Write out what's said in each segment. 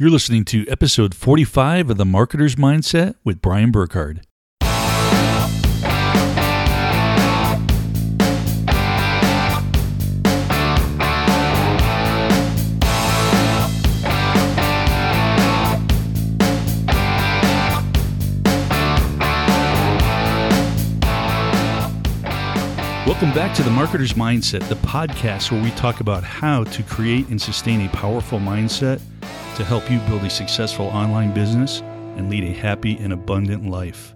You're listening to episode 45 of The Marketer's Mindset with Brian Burkhardt. Welcome back to The Marketer's Mindset, the podcast where we talk about how to create and sustain a powerful mindset to help you build a successful online business and lead a happy and abundant life.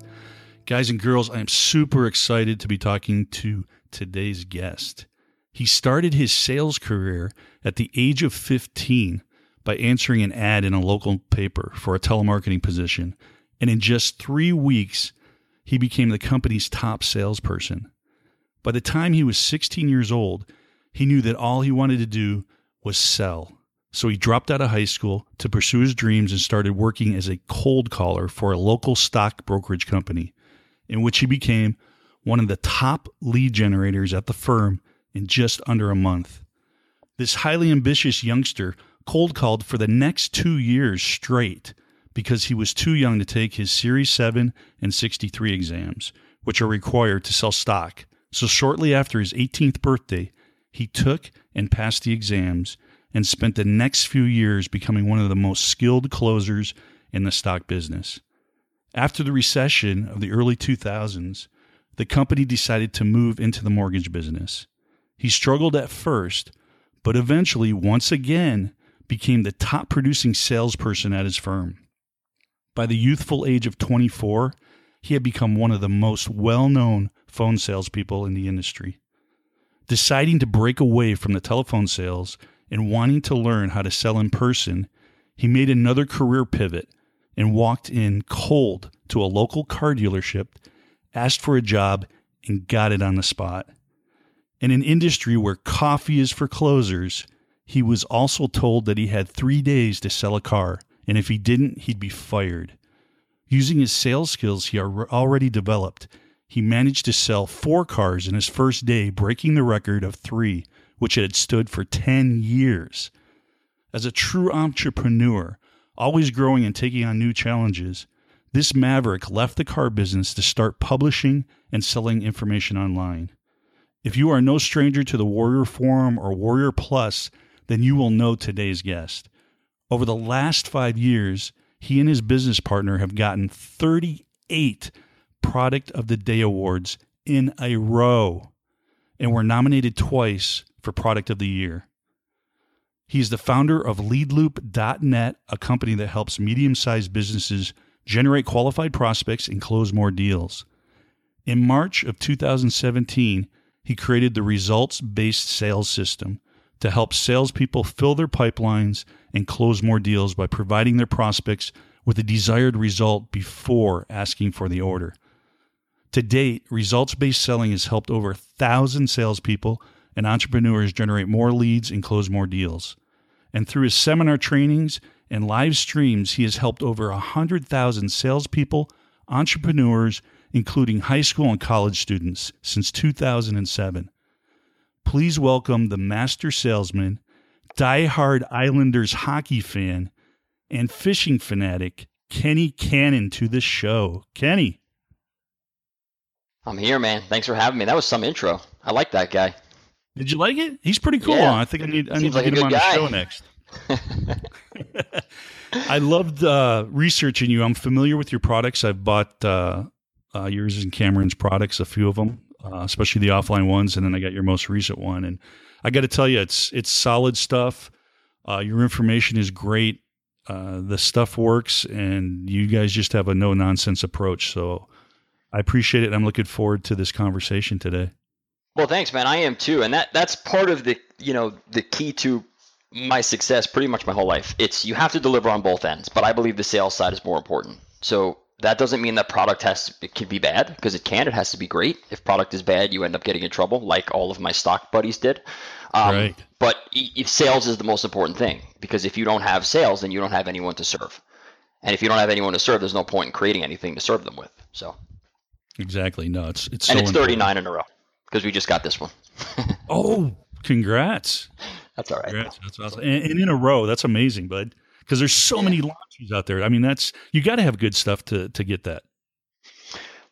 Guys and girls, I am super excited to be talking to today's guest. He started his sales career at the age of 15 by answering an ad in a local paper for a telemarketing position. And in just three weeks, he became the company's top salesperson. By the time he was 16 years old, he knew that all he wanted to do was sell. So he dropped out of high school to pursue his dreams and started working as a cold caller for a local stock brokerage company, in which he became one of the top lead generators at the firm in just under a month. This highly ambitious youngster cold called for the next two years straight because he was too young to take his Series 7 and 63 exams, which are required to sell stock. So shortly after his 18th birthday, he took and passed the exams and spent the next few years becoming one of the most skilled closers in the stock business. After the recession of the early 2000s, the company decided to move into the mortgage business. He struggled at first, but eventually, once again, became the top producing salesperson at his firm. By the youthful age of 24, he had become one of the most well known phone salespeople in the industry. Deciding to break away from the telephone sales and wanting to learn how to sell in person, he made another career pivot and walked in cold to a local car dealership, asked for a job, and got it on the spot. In an industry where coffee is for closers, he was also told that he had three days to sell a car, and if he didn't, he'd be fired. Using his sales skills he already developed, he managed to sell four cars in his first day, breaking the record of three which had stood for 10 years. As a true entrepreneur, always growing and taking on new challenges, this maverick left the car business to start publishing and selling information online. If you are no stranger to the Warrior Forum or Warrior Plus, then you will know today's guest. Over the last five years, he and his business partner have gotten 38 Product of the Day awards in a row and were nominated twice for Product of the Year. He's the founder of LeadLoop.net, a company that helps medium sized businesses generate qualified prospects and close more deals. In March of 2017, he created the results based sales system to help salespeople fill their pipelines and close more deals by providing their prospects with the desired result before asking for the order. To date, results based selling has helped over a thousand salespeople and entrepreneurs generate more leads and close more deals. And through his seminar trainings and live streams, he has helped over a 100,000 salespeople, entrepreneurs, including high school and college students, since 2007. Please welcome the master salesman, die-hard Islanders hockey fan, and fishing fanatic, Kenny Cannon, to the show. Kenny. I'm here, man. Thanks for having me. That was some intro. I like that guy. Did you like it? He's pretty cool. Yeah. I think I need I need to get him on guy. the show next. I loved uh, researching you. I'm familiar with your products. I've bought uh, uh, yours and Cameron's products, a few of them, uh, especially the offline ones, and then I got your most recent one. And I got to tell you, it's it's solid stuff. Uh, your information is great. Uh, the stuff works, and you guys just have a no nonsense approach. So I appreciate it. I'm looking forward to this conversation today. Well, thanks, man. I am too, and that that's part of the you know the key to my success pretty much my whole life. It's you have to deliver on both ends, but I believe the sales side is more important. So that doesn't mean that product has to, it can be bad because it can. It has to be great. If product is bad, you end up getting in trouble, like all of my stock buddies did. Um, right. But if sales is the most important thing because if you don't have sales, then you don't have anyone to serve, and if you don't have anyone to serve, there's no point in creating anything to serve them with. So. Exactly. No, it's it's and so it's 39 in a row because we just got this one. oh, congrats! That's all right. Congrats. That's awesome. And, and, in a row, that's amazing, bud. because there's so many launches out there. I mean, that's you got to have good stuff to to get that.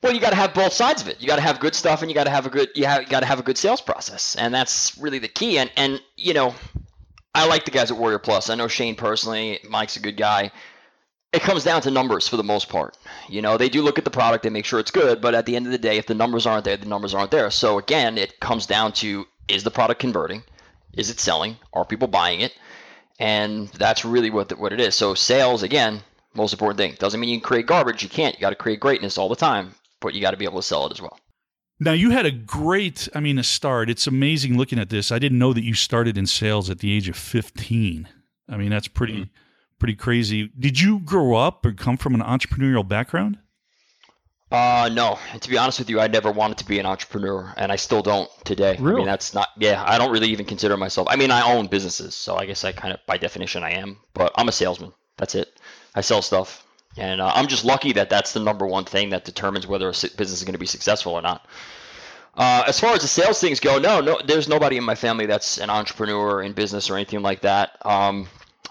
Well, you got to have both sides of it. You got to have good stuff, and you got to have a good you, have, you got to have a good sales process, and that's really the key. And and you know, I like the guys at Warrior Plus. I know Shane personally. Mike's a good guy. It comes down to numbers for the most part. You know, they do look at the product, they make sure it's good, but at the end of the day, if the numbers aren't there, the numbers aren't there. So again, it comes down to is the product converting? Is it selling? Are people buying it? And that's really what the, what it is. So sales, again, most important thing. Doesn't mean you can create garbage. You can't. You got to create greatness all the time, but you got to be able to sell it as well. Now you had a great, I mean, a start. It's amazing looking at this. I didn't know that you started in sales at the age of 15. I mean, that's pretty, mm-hmm. Pretty crazy. Did you grow up or come from an entrepreneurial background? Uh, no. To be honest with you, I never wanted to be an entrepreneur, and I still don't today. Really? I mean, that's not. Yeah, I don't really even consider myself. I mean, I own businesses, so I guess I kind of, by definition, I am. But I'm a salesman. That's it. I sell stuff, and uh, I'm just lucky that that's the number one thing that determines whether a business is going to be successful or not. Uh, as far as the sales things go, no, no, there's nobody in my family that's an entrepreneur in business or anything like that. Um,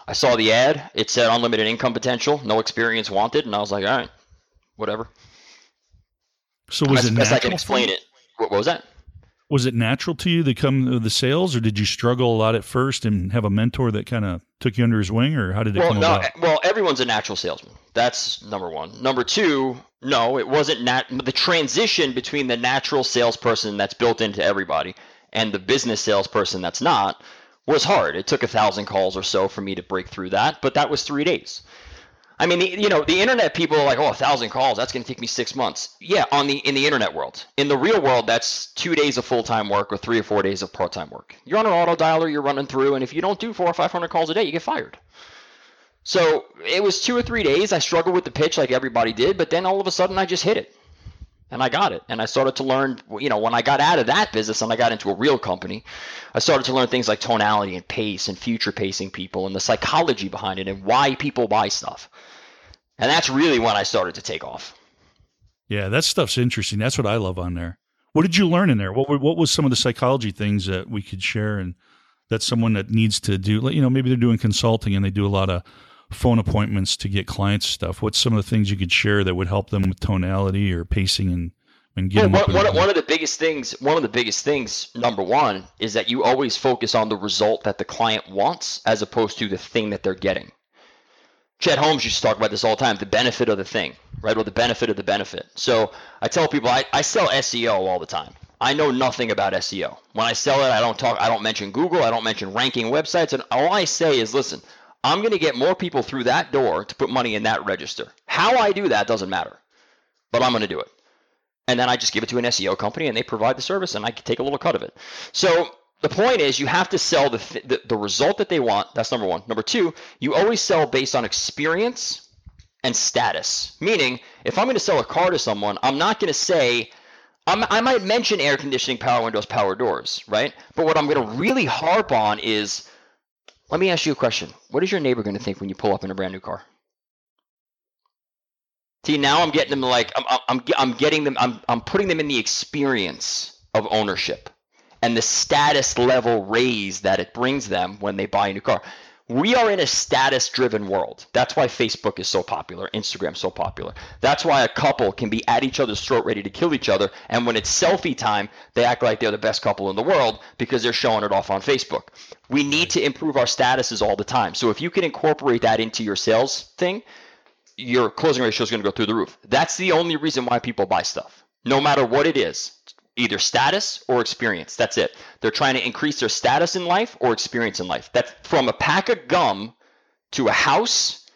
I saw the ad; it said unlimited income potential, no experience wanted, and I was like, all right, whatever. So was as, it natural? I can explain it. What, what was that? was it natural to you to come to the sales or did you struggle a lot at first and have a mentor that kind of took you under his wing or how did it well, come no, about well everyone's a natural salesman that's number one number two no it wasn't nat- the transition between the natural salesperson that's built into everybody and the business salesperson that's not was hard it took a thousand calls or so for me to break through that but that was three days I mean, the, you know, the internet people are like, oh, a thousand calls, that's going to take me six months. Yeah, on the in the internet world. In the real world, that's two days of full time work or three or four days of part time work. You're on an auto dialer, you're running through, and if you don't do four or five hundred calls a day, you get fired. So it was two or three days. I struggled with the pitch like everybody did, but then all of a sudden I just hit it. And I got it. And I started to learn, you know, when I got out of that business and I got into a real company, I started to learn things like tonality and pace and future pacing people and the psychology behind it and why people buy stuff. And that's really when I started to take off. Yeah, that stuff's interesting. That's what I love on there. What did you learn in there? What what was some of the psychology things that we could share and that someone that needs to do, you know, maybe they're doing consulting and they do a lot of phone appointments to get clients stuff. What's some of the things you could share that would help them with tonality or pacing and and get well, them one, one, one of the biggest things, one of the biggest things, number one, is that you always focus on the result that the client wants as opposed to the thing that they're getting. Chet Holmes used to talk about this all the time, the benefit of the thing, right? Or the benefit of the benefit. So I tell people I, I sell SEO all the time. I know nothing about SEO. When I sell it, I don't talk I don't mention Google, I don't mention ranking websites, and all I say is listen, I'm gonna get more people through that door to put money in that register. How I do that doesn't matter. But I'm gonna do it. And then I just give it to an SEO company and they provide the service and I can take a little cut of it. So the point is you have to sell the, th- the, the result that they want that's number one number two you always sell based on experience and status meaning if i'm going to sell a car to someone i'm not going to say I'm, i might mention air conditioning power windows power doors right but what i'm going to really harp on is let me ask you a question what is your neighbor going to think when you pull up in a brand new car see now i'm getting them like i'm, I'm, I'm getting them I'm, I'm putting them in the experience of ownership and the status level raise that it brings them when they buy a new car. We are in a status driven world. That's why Facebook is so popular, Instagram so popular. That's why a couple can be at each other's throat ready to kill each other. And when it's selfie time, they act like they're the best couple in the world because they're showing it off on Facebook. We need to improve our statuses all the time. So if you can incorporate that into your sales thing, your closing ratio is going to go through the roof. That's the only reason why people buy stuff, no matter what it is either status or experience. That's it. They're trying to increase their status in life or experience in life. That's from a pack of gum to a house.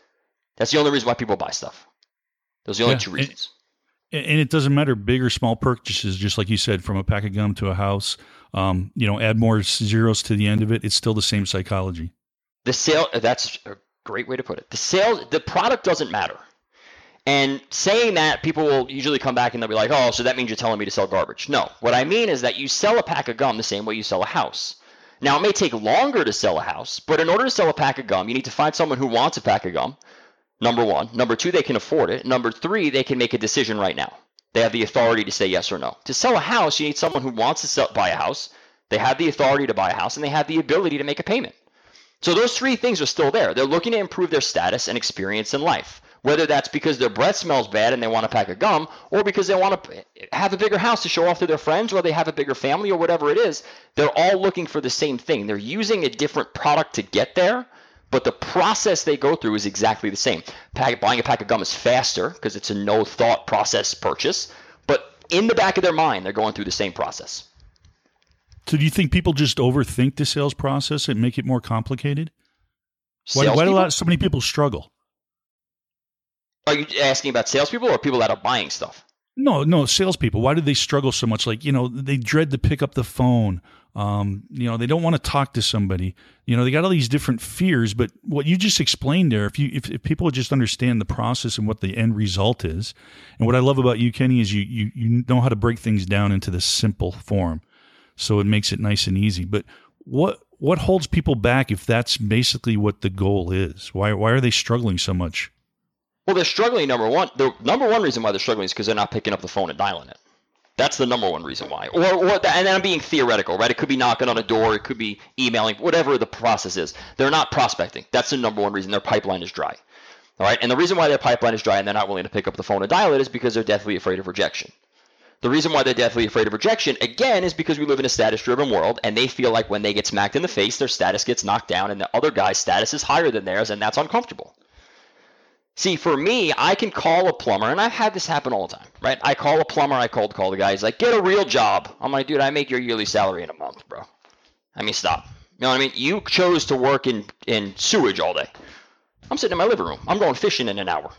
That's the only reason why people buy stuff. Those are the only yeah, two reasons. And, and, it doesn't matter big or small purchases, just like you said, from a pack of gum to a house. Um, you know, add more zeros to the end of it. It's still the same psychology. The sale. That's a great way to put it. The sale. The product doesn't matter. And saying that, people will usually come back and they'll be like, oh, so that means you're telling me to sell garbage. No. What I mean is that you sell a pack of gum the same way you sell a house. Now, it may take longer to sell a house, but in order to sell a pack of gum, you need to find someone who wants a pack of gum. Number one. Number two, they can afford it. Number three, they can make a decision right now. They have the authority to say yes or no. To sell a house, you need someone who wants to sell, buy a house. They have the authority to buy a house and they have the ability to make a payment. So those three things are still there. They're looking to improve their status and experience in life. Whether that's because their breath smells bad and they want to pack a gum, or because they want to have a bigger house to show off to their friends, or they have a bigger family, or whatever it is, they're all looking for the same thing. They're using a different product to get there, but the process they go through is exactly the same. Pack, buying a pack of gum is faster because it's a no thought process purchase, but in the back of their mind, they're going through the same process. So do you think people just overthink the sales process and make it more complicated? Why, why do so many people struggle? Are you asking about salespeople or people that are buying stuff? No, no, salespeople. Why do they struggle so much? Like, you know, they dread to pick up the phone. Um, you know, they don't want to talk to somebody. You know, they got all these different fears. But what you just explained there, if you if, if people just understand the process and what the end result is, and what I love about you, Kenny, is you you you know how to break things down into this simple form so it makes it nice and easy. But what what holds people back if that's basically what the goal is? Why why are they struggling so much? Well, they're struggling. Number one, the number one reason why they're struggling is because they're not picking up the phone and dialing it. That's the number one reason why. Or, or and I'm being theoretical, right? It could be knocking on a door, it could be emailing, whatever the process is. They're not prospecting. That's the number one reason their pipeline is dry. All right, and the reason why their pipeline is dry and they're not willing to pick up the phone and dial it is because they're deathly afraid of rejection. The reason why they're deathly afraid of rejection, again, is because we live in a status driven world and they feel like when they get smacked in the face, their status gets knocked down and the other guy's status is higher than theirs and that's uncomfortable. See, for me, I can call a plumber, and I've had this happen all the time, right? I call a plumber, I cold call the guy. He's like, get a real job. I'm like, dude, I make your yearly salary in a month, bro. I mean, stop. You know what I mean? You chose to work in, in sewage all day. I'm sitting in my living room. I'm going fishing in an hour.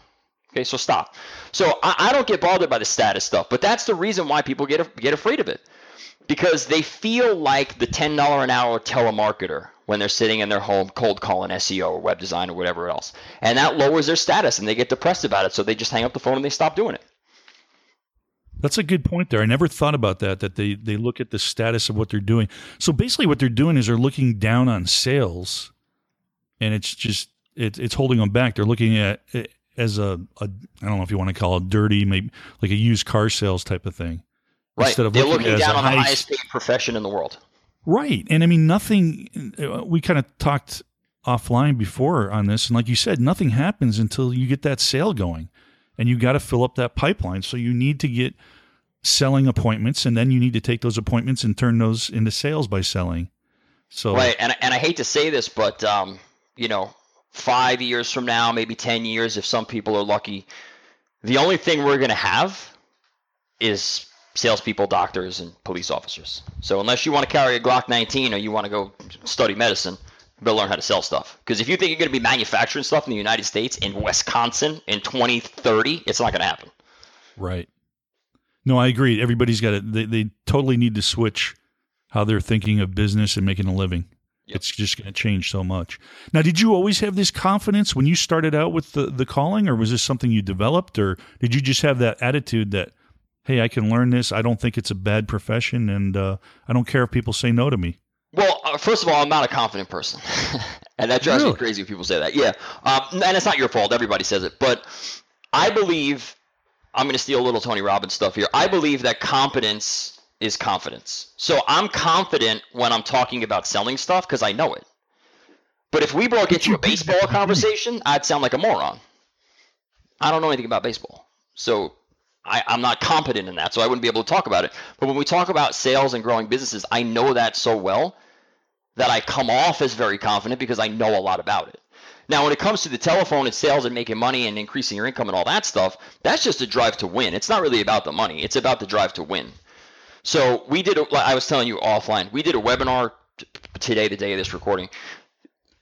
Okay, so stop. So I, I don't get bothered by the status stuff, but that's the reason why people get get afraid of it, because they feel like the ten dollar an hour telemarketer when they're sitting in their home cold calling SEO or web design or whatever else, and that lowers their status, and they get depressed about it, so they just hang up the phone and they stop doing it. That's a good point there. I never thought about that. That they they look at the status of what they're doing. So basically, what they're doing is they're looking down on sales, and it's just it, it's holding them back. They're looking at as a, a I don't know if you want to call it dirty, maybe like a used car sales type of thing. Right. Instead of They're looking, looking down on high, the highest paid profession in the world. Right. And I mean, nothing, uh, we kind of talked offline before on this. And like you said, nothing happens until you get that sale going and you got to fill up that pipeline. So you need to get selling appointments and then you need to take those appointments and turn those into sales by selling. So, right. And, and I hate to say this, but, um, you know, five years from now, maybe 10 years, if some people are lucky, the only thing we're going to have is salespeople, doctors, and police officers. So unless you want to carry a Glock 19 or you want to go study medicine, you better learn how to sell stuff. Because if you think you're going to be manufacturing stuff in the United States, in Wisconsin, in 2030, it's not going to happen. Right. No, I agree. Everybody's got to, they, they totally need to switch how they're thinking of business and making a living. Yep. It's just going to change so much. Now, did you always have this confidence when you started out with the, the calling, or was this something you developed, or did you just have that attitude that, hey, I can learn this. I don't think it's a bad profession, and uh, I don't care if people say no to me? Well, uh, first of all, I'm not a confident person, and that drives really? me crazy when people say that. Yeah, um, and it's not your fault. Everybody says it, but I believe I'm going to steal a little Tony Robbins stuff here. I believe that competence is confidence. So I'm confident when I'm talking about selling stuff because I know it. But if we broke into a baseball conversation, I'd sound like a moron. I don't know anything about baseball. So I, am not competent in that, so I wouldn't be able to talk about it. But when we talk about sales and growing businesses, I know that so well that I come off as very confident because I know a lot about it. Now, when it comes to the telephone and sales and making money and increasing your income and all that stuff, that's just a drive to win. It's not really about the money, it's about the drive to win. So we did. I was telling you offline. We did a webinar today, the day of this recording.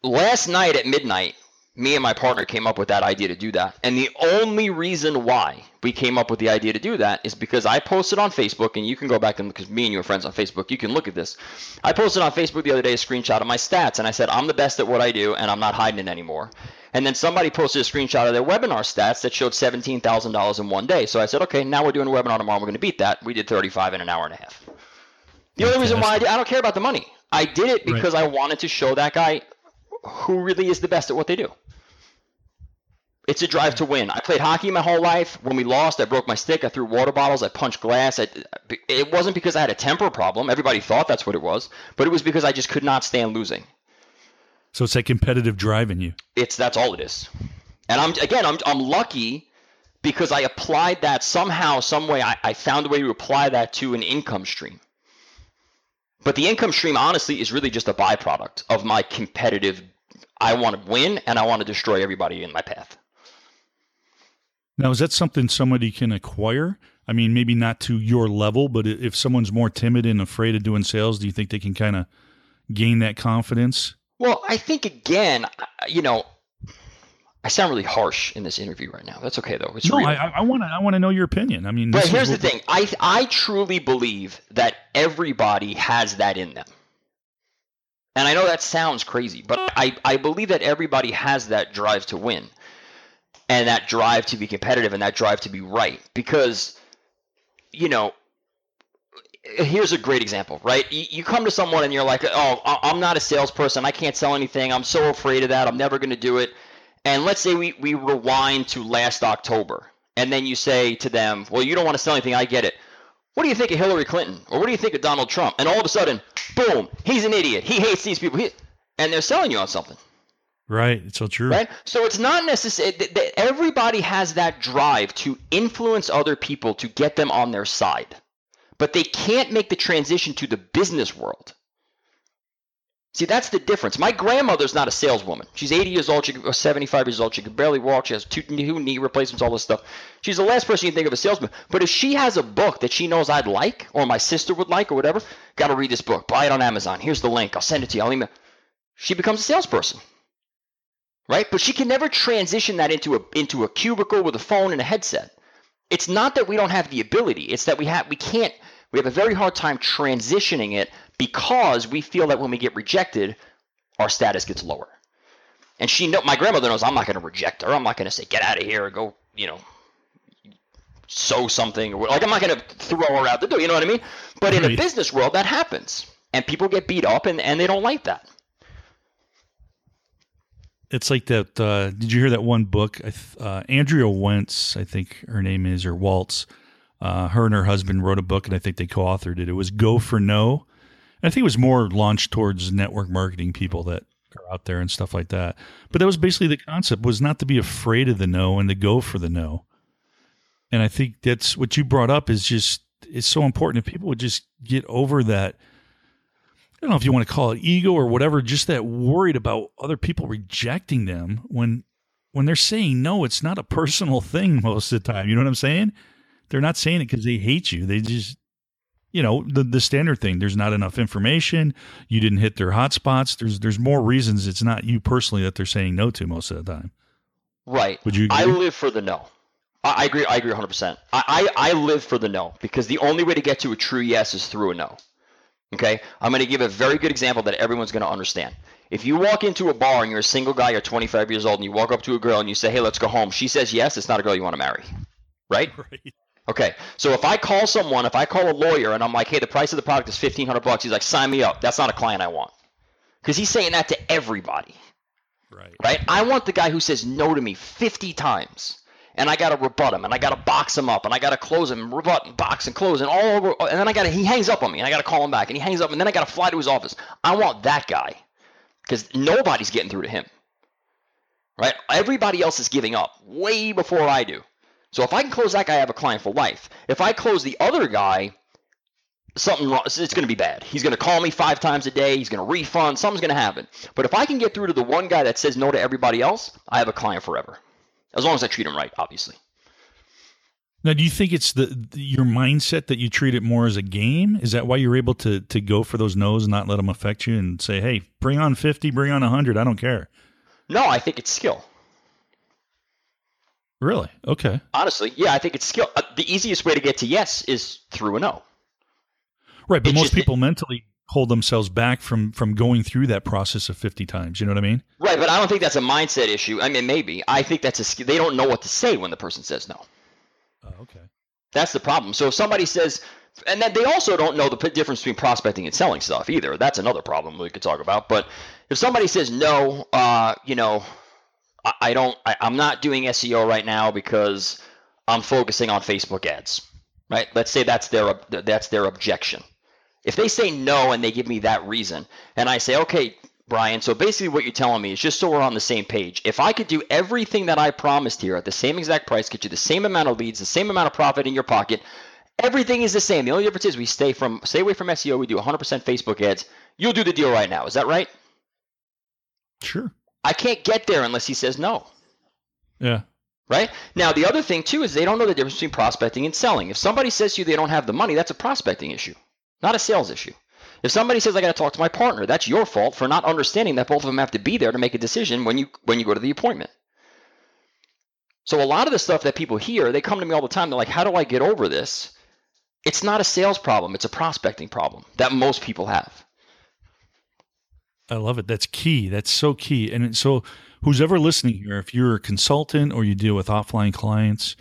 Last night at midnight, me and my partner came up with that idea to do that. And the only reason why we came up with the idea to do that is because I posted on Facebook, and you can go back and because me and you are friends on Facebook, you can look at this. I posted on Facebook the other day a screenshot of my stats, and I said I'm the best at what I do, and I'm not hiding it anymore. And then somebody posted a screenshot of their webinar stats that showed $17,000 in one day. So I said, okay, now we're doing a webinar tomorrow. We're going to beat that. We did 35 in an hour and a half. The only reason why I, did, I don't care about the money. I did it because right. I wanted to show that guy who really is the best at what they do. It's a drive to win. I played hockey my whole life. When we lost, I broke my stick. I threw water bottles. I punched glass. I, it wasn't because I had a temper problem. Everybody thought that's what it was, but it was because I just could not stand losing. So it's that competitive drive in you. It's that's all it is. And I'm again, I'm I'm lucky because I applied that somehow, some way. I, I found a way to apply that to an income stream. But the income stream, honestly, is really just a byproduct of my competitive. I want to win and I want to destroy everybody in my path. Now, is that something somebody can acquire? I mean, maybe not to your level, but if someone's more timid and afraid of doing sales, do you think they can kind of gain that confidence? Well, I think again, you know, I sound really harsh in this interview right now. That's okay though. It's no, real. I want to. I want to know your opinion. I mean, but here's the thing. I I truly believe that everybody has that in them. And I know that sounds crazy, but I, I believe that everybody has that drive to win and that drive to be competitive and that drive to be right. Because, you know, here's a great example, right? You, come to someone and you're like, oh, I'm not a salesperson. I can't sell anything. I'm so afraid of that. I'm never going to do it. And let's say we, we rewind to last October. And then you say to them, well, you don't want to sell anything. I get it. What do you think of Hillary Clinton? Or what do you think of Donald Trump? And all of a sudden, boom, he's an idiot. He hates these people. He, and they're selling you on something. Right. It's so true. Right. So it's not necessary that everybody has that drive to influence other people to get them on their side, but they can't make the transition to the business world. See, that's the difference. My grandmother's not a saleswoman. She's 80 years old, she, or 75 years old. She can barely walk. She has two new knee replacements, all this stuff. She's the last person you think of a salesman. But if she has a book that she knows I'd like, or my sister would like, or whatever, got to read this book. Buy it on Amazon. Here's the link. I'll send it to you. I'll email. She becomes a salesperson, right? But she can never transition that into a into a cubicle with a phone and a headset. It's not that we don't have the ability. It's that we have we can't. We have a very hard time transitioning it because we feel that when we get rejected, our status gets lower. And she know my grandmother knows I'm not going to reject her. I'm not going to say get out of here or go, you know, sew something or like I'm not going to throw her out the door. You know what I mean? But in the business world, that happens, and people get beat up, and and they don't like that. It's like that. Uh, did you hear that one book? Uh, Andrea Wentz, I think her name is, or Waltz. Uh, her and her husband wrote a book, and I think they co-authored it. It was "Go for No." I think it was more launched towards network marketing people that are out there and stuff like that. But that was basically the concept was not to be afraid of the no and to go for the no. And I think that's what you brought up is just it's so important if people would just get over that I don't know if you want to call it ego or whatever, just that worried about other people rejecting them when when they're saying no, it's not a personal thing most of the time. You know what I'm saying? They're not saying it because they hate you. They just you know the the standard thing there's not enough information you didn't hit their hotspots there's there's more reasons it's not you personally that they're saying no to most of the time. Right. Would you agree? i live for the no. I, I agree i agree 100% I, I i live for the no because the only way to get to a true yes is through a no. Okay? I'm going to give a very good example that everyone's going to understand. If you walk into a bar and you're a single guy you're 25 years old and you walk up to a girl and you say hey let's go home she says yes it's not a girl you want to marry. Right? Right Okay, so if I call someone, if I call a lawyer and I'm like, hey, the price of the product is fifteen hundred bucks, he's like, sign me up. That's not a client I want, because he's saying that to everybody. Right. Right. I want the guy who says no to me fifty times, and I got to rebut him, and I got to box him up, and I got to close him, and rebut, and box, and close, and all over, and then I got to he hangs up on me, and I got to call him back, and he hangs up, and then I got to fly to his office. I want that guy, because nobody's getting through to him. Right. Everybody else is giving up way before I do. So if I can close that guy, I have a client for life. If I close the other guy, something wrong, it's going to be bad. He's going to call me five times a day. He's going to refund. Something's going to happen. But if I can get through to the one guy that says no to everybody else, I have a client forever. As long as I treat him right, obviously. Now, do you think it's the, the, your mindset that you treat it more as a game? Is that why you're able to to go for those no's and not let them affect you and say, "Hey, bring on 50, bring on 100, I don't care." No, I think it's skill. Really? Okay. Honestly, yeah, I think it's skill. Uh, the easiest way to get to yes is through a no. Right, but it's most just, people it, mentally hold themselves back from from going through that process of 50 times. You know what I mean? Right, but I don't think that's a mindset issue. I mean, maybe. I think that's a skill. They don't know what to say when the person says no. Oh, okay. That's the problem. So if somebody says, and then they also don't know the difference between prospecting and selling stuff either. That's another problem we could talk about. But if somebody says no, uh, you know, I don't. I, I'm not doing SEO right now because I'm focusing on Facebook ads. Right? Let's say that's their that's their objection. If they say no and they give me that reason, and I say, okay, Brian. So basically, what you're telling me is just so we're on the same page. If I could do everything that I promised here at the same exact price, get you the same amount of leads, the same amount of profit in your pocket, everything is the same. The only difference is we stay from stay away from SEO. We do 100% Facebook ads. You'll do the deal right now. Is that right? Sure. I can't get there unless he says no. Yeah. Right? Now, the other thing, too, is they don't know the difference between prospecting and selling. If somebody says to you they don't have the money, that's a prospecting issue, not a sales issue. If somebody says I got to talk to my partner, that's your fault for not understanding that both of them have to be there to make a decision when you when you go to the appointment. So a lot of the stuff that people hear, they come to me all the time. They're like, "How do I get over this?" It's not a sales problem; it's a prospecting problem that most people have. I love it. That's key. That's so key. And so, who's ever listening here, if you're a consultant or you deal with offline clients,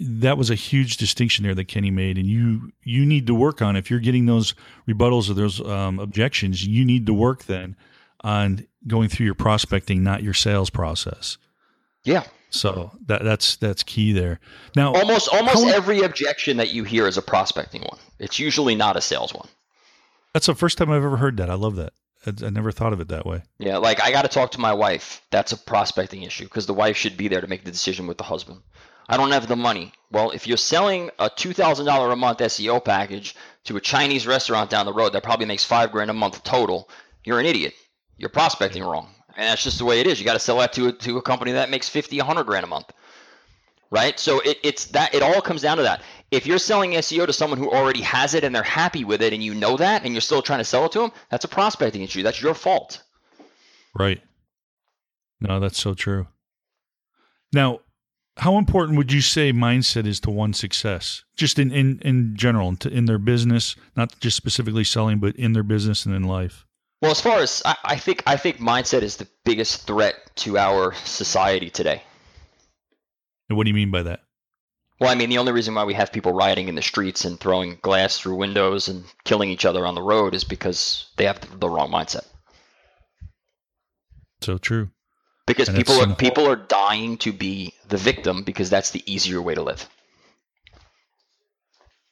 that was a huge distinction there that Kenny made, and you you need to work on if you're getting those rebuttals or those um, objections. You need to work then on going through your prospecting, not your sales process. Yeah. So that that's that's key there. Now, almost almost every objection that you hear is a prospecting one. It's usually not a sales one. That's the first time I've ever heard that. I love that. I, I never thought of it that way. Yeah, like I got to talk to my wife. That's a prospecting issue because the wife should be there to make the decision with the husband. I don't have the money. Well, if you're selling a $2,000 a month SEO package to a Chinese restaurant down the road that probably makes five grand a month total, you're an idiot. You're prospecting wrong. And that's just the way it is. You got to sell that to a, to a company that makes 50, 100 grand a month. Right? So it, it's that it all comes down to that. If you're selling SEO to someone who already has it and they're happy with it and you know that and you're still trying to sell it to them, that's a prospecting issue. That's your fault. Right. No, that's so true. Now, how important would you say mindset is to one success just in in, in general in their business not just specifically selling but in their business and in life well as far as I, I think i think mindset is the biggest threat to our society today and what do you mean by that well i mean the only reason why we have people rioting in the streets and throwing glass through windows and killing each other on the road is because they have the, wrong mindset so true because and people are people are dying to be the victim because that's the easier way to live.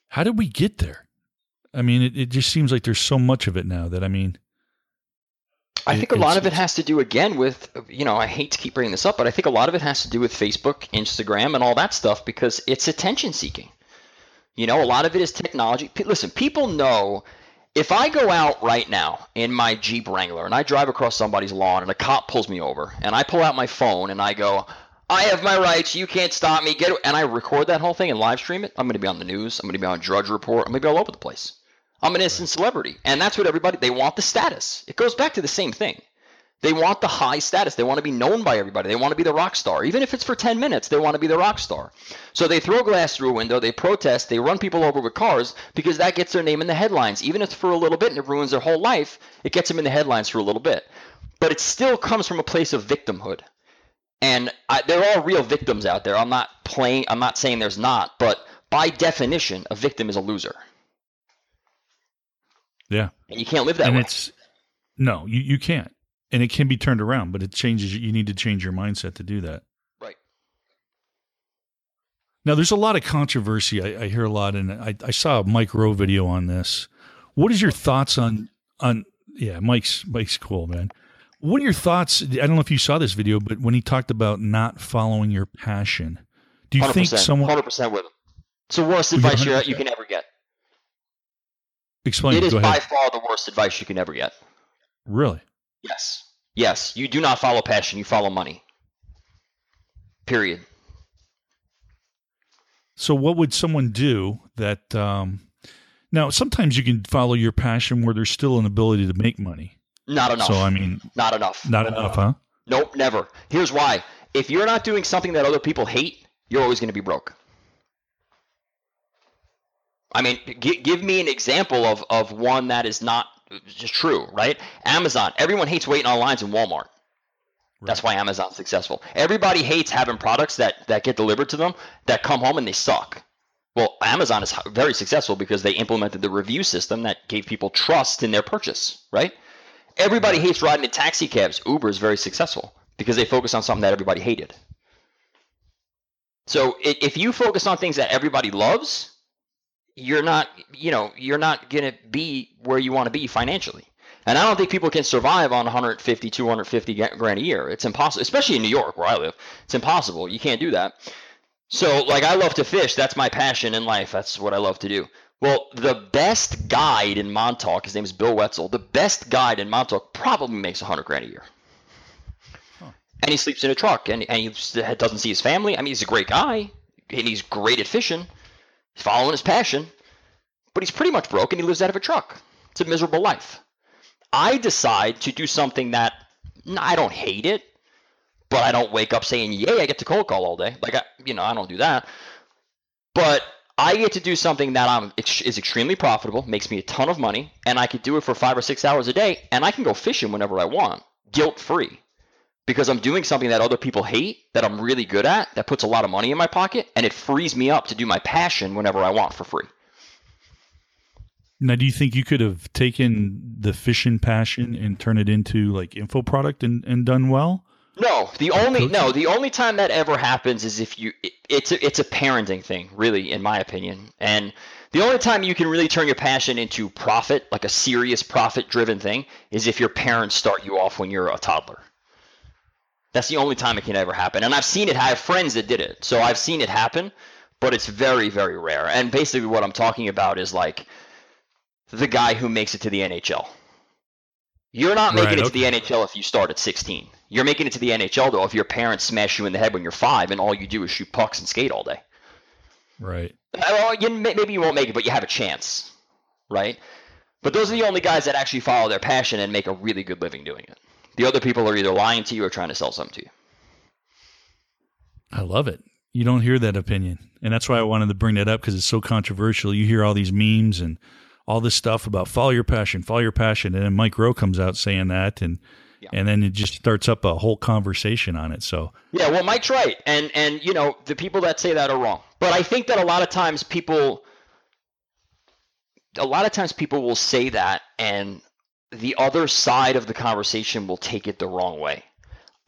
How did we get there? I mean, it, it just seems like there's so much of it now that I mean. I think a lot of it has to do again with you know I hate to keep bringing this up, but I think a lot of it has to do with Facebook, Instagram, and all that stuff because it's attention seeking. You know, a lot of it is technology. Listen, people know if I go out right now in my Jeep Wrangler and I drive across somebody's lawn and a cop pulls me over and I pull out my phone and I go, I have my rights, you can't stop me, get and I record that whole thing and live stream it, I'm going to be on the news, I'm going to be on Drudge Report, I'm going to be all over the place. I'm an instant celebrity. And that's what everybody, they want the status. It goes back to the same thing. They want the high status. They want to be known by everybody. They want to be the rock star. Even if it's for 10 minutes, they want to be the rock star. So they throw glass through a window, they protest, they run people over with cars because that gets their name in the headlines. Even if it's for a little bit and it ruins their whole life, it gets them in the headlines for a little bit. But it still comes from a place of victimhood. And I, there are real victims out there. I'm not playing, I'm not saying there's not, but by definition, a victim is a loser. Yeah. And you can't live that and way. It's, no, you, you can't and it can be turned around, but it changes. You need to change your mindset to do that. Right. Now, there's a lot of controversy. I, I hear a lot, and I, I, saw a Mike Rowe video on this. What is your thoughts on on? Yeah, Mike's Mike's cool, man. What are your thoughts? I don't know if you saw this video, but when he talked about not following your passion, do you think someone hundred percent with him? It's the worst advice you you can ever get. Explain. It is by far the worst advice you can ever get. Really? Yes. Yes. You do not follow passion, you follow money. Period. So, what would someone do that? Um, now, sometimes you can follow your passion where there's still an ability to make money. Not enough. So, I mean, not enough. Not enough, huh? Nope, never. Here's why. If you're not doing something that other people hate, you're always going to be broke. I mean, g- give me an example of, of one that is not just true, right? Amazon. Everyone hates waiting on lines in Walmart. Right. That's why Amazon's successful. Everybody hates having products that, that get delivered to them that come home and they suck. Well, Amazon is very successful because they implemented the review system that gave people trust in their purchase, right? Everybody hates riding in taxi cabs. Uber is very successful because they focus on something that everybody hated. So if you focus on things that everybody loves, you're not you know you're not going to be where you want to be financially And I don't think people can survive on 150, 250 grand a year. It's impossible, especially in New York where I live. It's impossible. You can't do that. So, like, I love to fish. That's my passion in life. That's what I love to do. Well, the best guide in Montauk, his name is Bill Wetzel. The best guide in Montauk probably makes 100 grand a year. And he sleeps in a truck and, and he doesn't see his family. I mean, he's a great guy and he's great at fishing. He's following his passion, but he's pretty much broke and he lives out of a truck. It's a miserable life. I decide to do something that I don't hate it, but I don't wake up saying, "Yay, I get to cold call all day." Like I, you know, I don't do that. But I get to do something that I'm, is extremely profitable, makes me a ton of money, and I could do it for five or six hours a day, and I can go fishing whenever I want, guilt free, because I'm doing something that other people hate, that I'm really good at, that puts a lot of money in my pocket, and it frees me up to do my passion whenever I want for free. Now, do you think you could have taken the fishing passion and turn it into like info product and, and done well? No, the only no, the only time that ever happens is if you it, it's a, it's a parenting thing, really, in my opinion. And the only time you can really turn your passion into profit, like a serious profit-driven thing, is if your parents start you off when you're a toddler. That's the only time it can ever happen. And I've seen it. I have friends that did it, so I've seen it happen, but it's very, very rare. And basically, what I'm talking about is like the guy who makes it to the NHL. You're not making right, it okay. to the NHL if you start at 16. You're making it to the NHL though if your parents smash you in the head when you're five and all you do is shoot pucks and skate all day. Right. Well, you, maybe you won't make it, but you have a chance, right? But those are the only guys that actually follow their passion and make a really good living doing it. The other people are either lying to you or trying to sell something to you. I love it. You don't hear that opinion. And that's why I wanted to bring that up because it's so controversial. You hear all these memes and all this stuff about follow your passion, follow your passion. And then Mike Rowe comes out saying that. And yeah. And then it just starts up a whole conversation on it. So yeah, well, Mike's right, and and you know the people that say that are wrong. But I think that a lot of times people, a lot of times people will say that, and the other side of the conversation will take it the wrong way.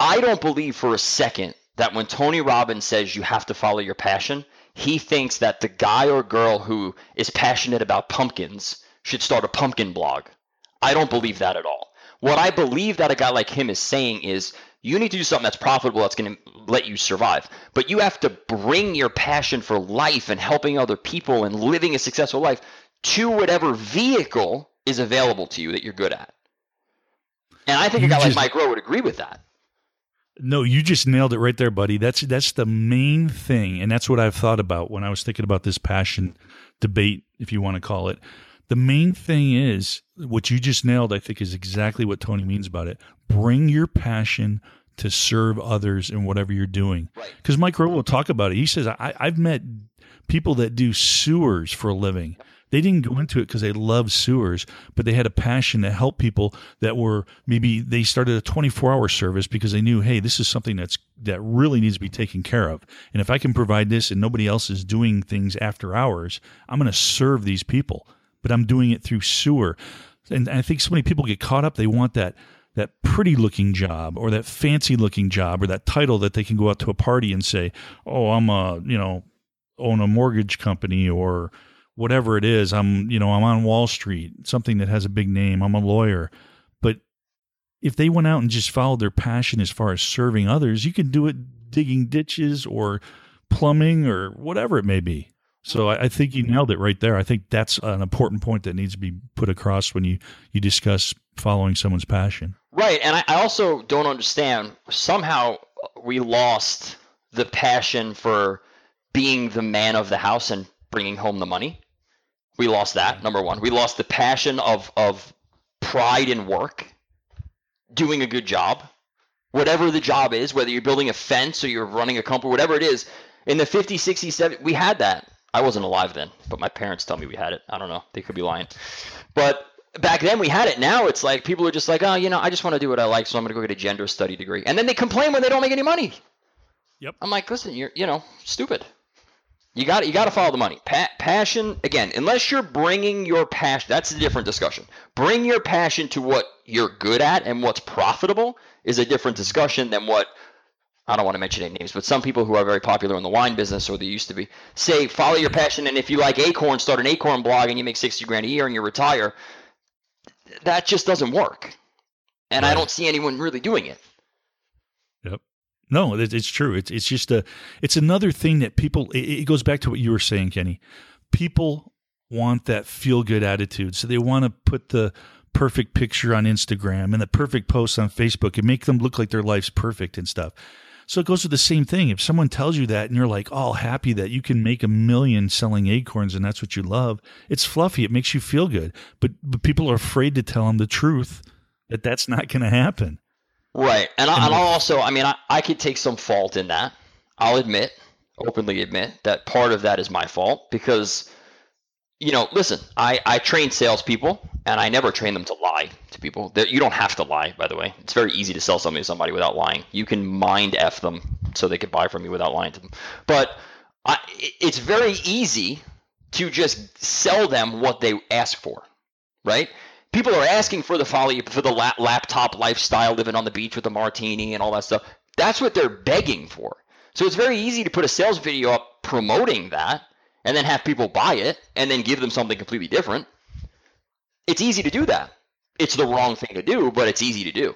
I don't believe for a second that when Tony Robbins says you have to follow your passion, he thinks that the guy or girl who is passionate about pumpkins should start a pumpkin blog. I don't believe that at all. What I believe that a guy like him is saying is you need to do something that's profitable that's going to let you survive. But you have to bring your passion for life and helping other people and living a successful life to whatever vehicle is available to you that you're good at. And I think you a guy just, like Mike Rowe would agree with that. No, you just nailed it right there, buddy. That's that's the main thing, and that's what I've thought about when I was thinking about this passion debate, if you want to call it. The main thing is what you just nailed, I think, is exactly what Tony means about it. Bring your passion to serve others in whatever you're doing. Because right. Mike Rowe will talk about it. He says, I, I've met people that do sewers for a living. They didn't go into it because they love sewers, but they had a passion to help people that were maybe they started a 24 hour service because they knew, hey, this is something that's that really needs to be taken care of. And if I can provide this and nobody else is doing things after hours, I'm going to serve these people but I'm doing it through sewer. And I think so many people get caught up. They want that that pretty looking job or that fancy looking job or that title that they can go out to a party and say, "Oh, I'm a you know own a mortgage company or whatever it is. I'm you know I'm on Wall Street, something that has a big name. I'm a lawyer." But if they went out and just followed their passion as far as serving others, you could do it digging ditches or plumbing or whatever it may be. So I, I, think you mm-hmm. nailed it right there. I think that's an important point that needs to be put across when you, you discuss following someone's passion. Right. And I, I also don't understand somehow uh, we lost the passion for being the man of the house and bringing home the money. We lost that, number one. We lost the passion of, of pride in work, doing a good job, whatever the job is, whether you're building a fence or you're running a company, whatever it is. In the 50s, 60s, 70s, we had that. I wasn't alive then, but my parents tell me we had it. I don't know. They could be lying. But back then we had it. Now it's like people are just like, oh, you know, I just want to do what I like, so I'm going to go get a gender study degree. And then they complain when they don't make any money. Yep. I'm like, listen, you're, you know, stupid. You got you got to follow the money. Pa- passion again, unless you're bringing your passion, that's a different discussion. Bring your passion to what you're good at and what's profitable is a different discussion than what I don't want to mention any names, but some people who are very popular in the wine business, or they used to be, say follow your passion, and if you like Acorn, start an Acorn blog, and you make sixty grand a year, and you retire. that just doesn't work. And right. I don't see anyone really doing it. No, it's true. It's it's just a it's another thing that people. It, goes back to what you were saying, Kenny. People want that feel good attitude, so they want to put the perfect picture on Instagram and the perfect post on Facebook and make them look like their life's perfect and stuff. So it goes with the same thing. If someone tells you that and you're like all happy that you can make a million selling acorns and that's what you love, it's fluffy. It makes you feel good. But, but people are afraid to tell them the truth that that's not going to happen. Right. And, I, and I'll also, I mean, I, I could take some fault in that. I'll admit, openly admit, that part of that is my fault because you know, listen, I, I train salespeople and I never train them to lie to people. They're, you don't have to lie, by the way. It's very easy to sell something to somebody without lying. You can mind F them so they can buy from you without lying to them. But I, it's very easy to just sell them what they ask for, right? People are asking for the folly for the lap, laptop lifestyle, living on the beach with a martini and all that stuff. That's what they're begging for. So it's very easy to put a sales video up promoting that and then have people buy it and then give them something completely different. It's easy to do that. It's the wrong thing to do, but it's easy to do.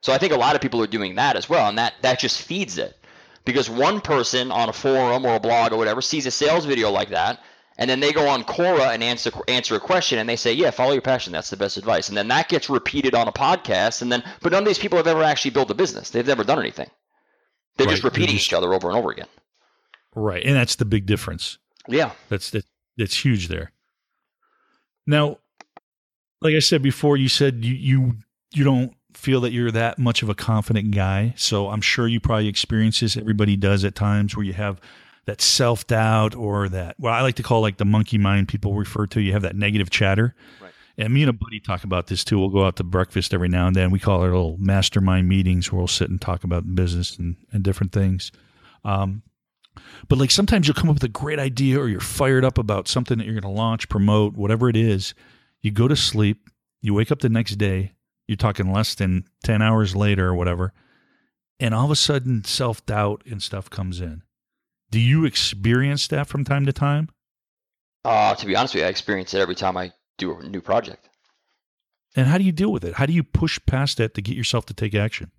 So I think a lot of people are doing that as well, and that, that just feeds it. Because one person on a forum or a blog or whatever sees a sales video like that, and then they go on Quora and answer answer a question, and they say, "Yeah, follow your passion. That's the best advice." And then that gets repeated on a podcast, and then but none of these people have ever actually built a business. They've never done anything. They're right. just repeating just, each other over and over again. Right, and that's the big difference. Yeah, that's that, that's huge there. Now, like I said before, you said you you you don't feel that you're that much of a confident guy. So I'm sure you probably experience this. Everybody does at times where you have that self doubt or that what I like to call like the monkey mind people refer to. You have that negative chatter. Right. And me and a buddy talk about this too. We'll go out to breakfast every now and then. We call it little mastermind meetings where we'll sit and talk about business and, and different things. Um, but like sometimes you'll come up with a great idea or you're fired up about something that you're going to launch, promote, whatever it is. You go to sleep, you wake up the next day, you're talking less than 10 hours later or whatever, and all of a sudden self doubt and stuff comes in. Do you experience that from time to time? Uh, to be honest with you, I experience it every time I do a new project. And how do you deal with it? How do you push past that to get yourself to take action?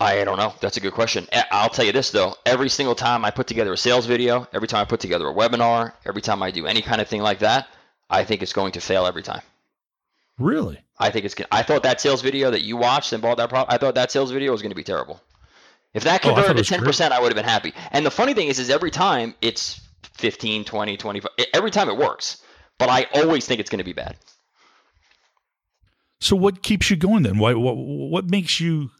I don't know. That's a good question. I'll tell you this though. Every single time I put together a sales video, every time I put together a webinar, every time I do any kind of thing like that, I think it's going to fail every time. Really? I think it's. I thought that sales video that you watched and bought that product. I thought that sales video was going to be terrible. If that converted oh, to ten percent, I would have been happy. And the funny thing is, is every time it's 15, 20, 25. Every time it works, but I always think it's going to be bad. So what keeps you going then? Why? What? What makes you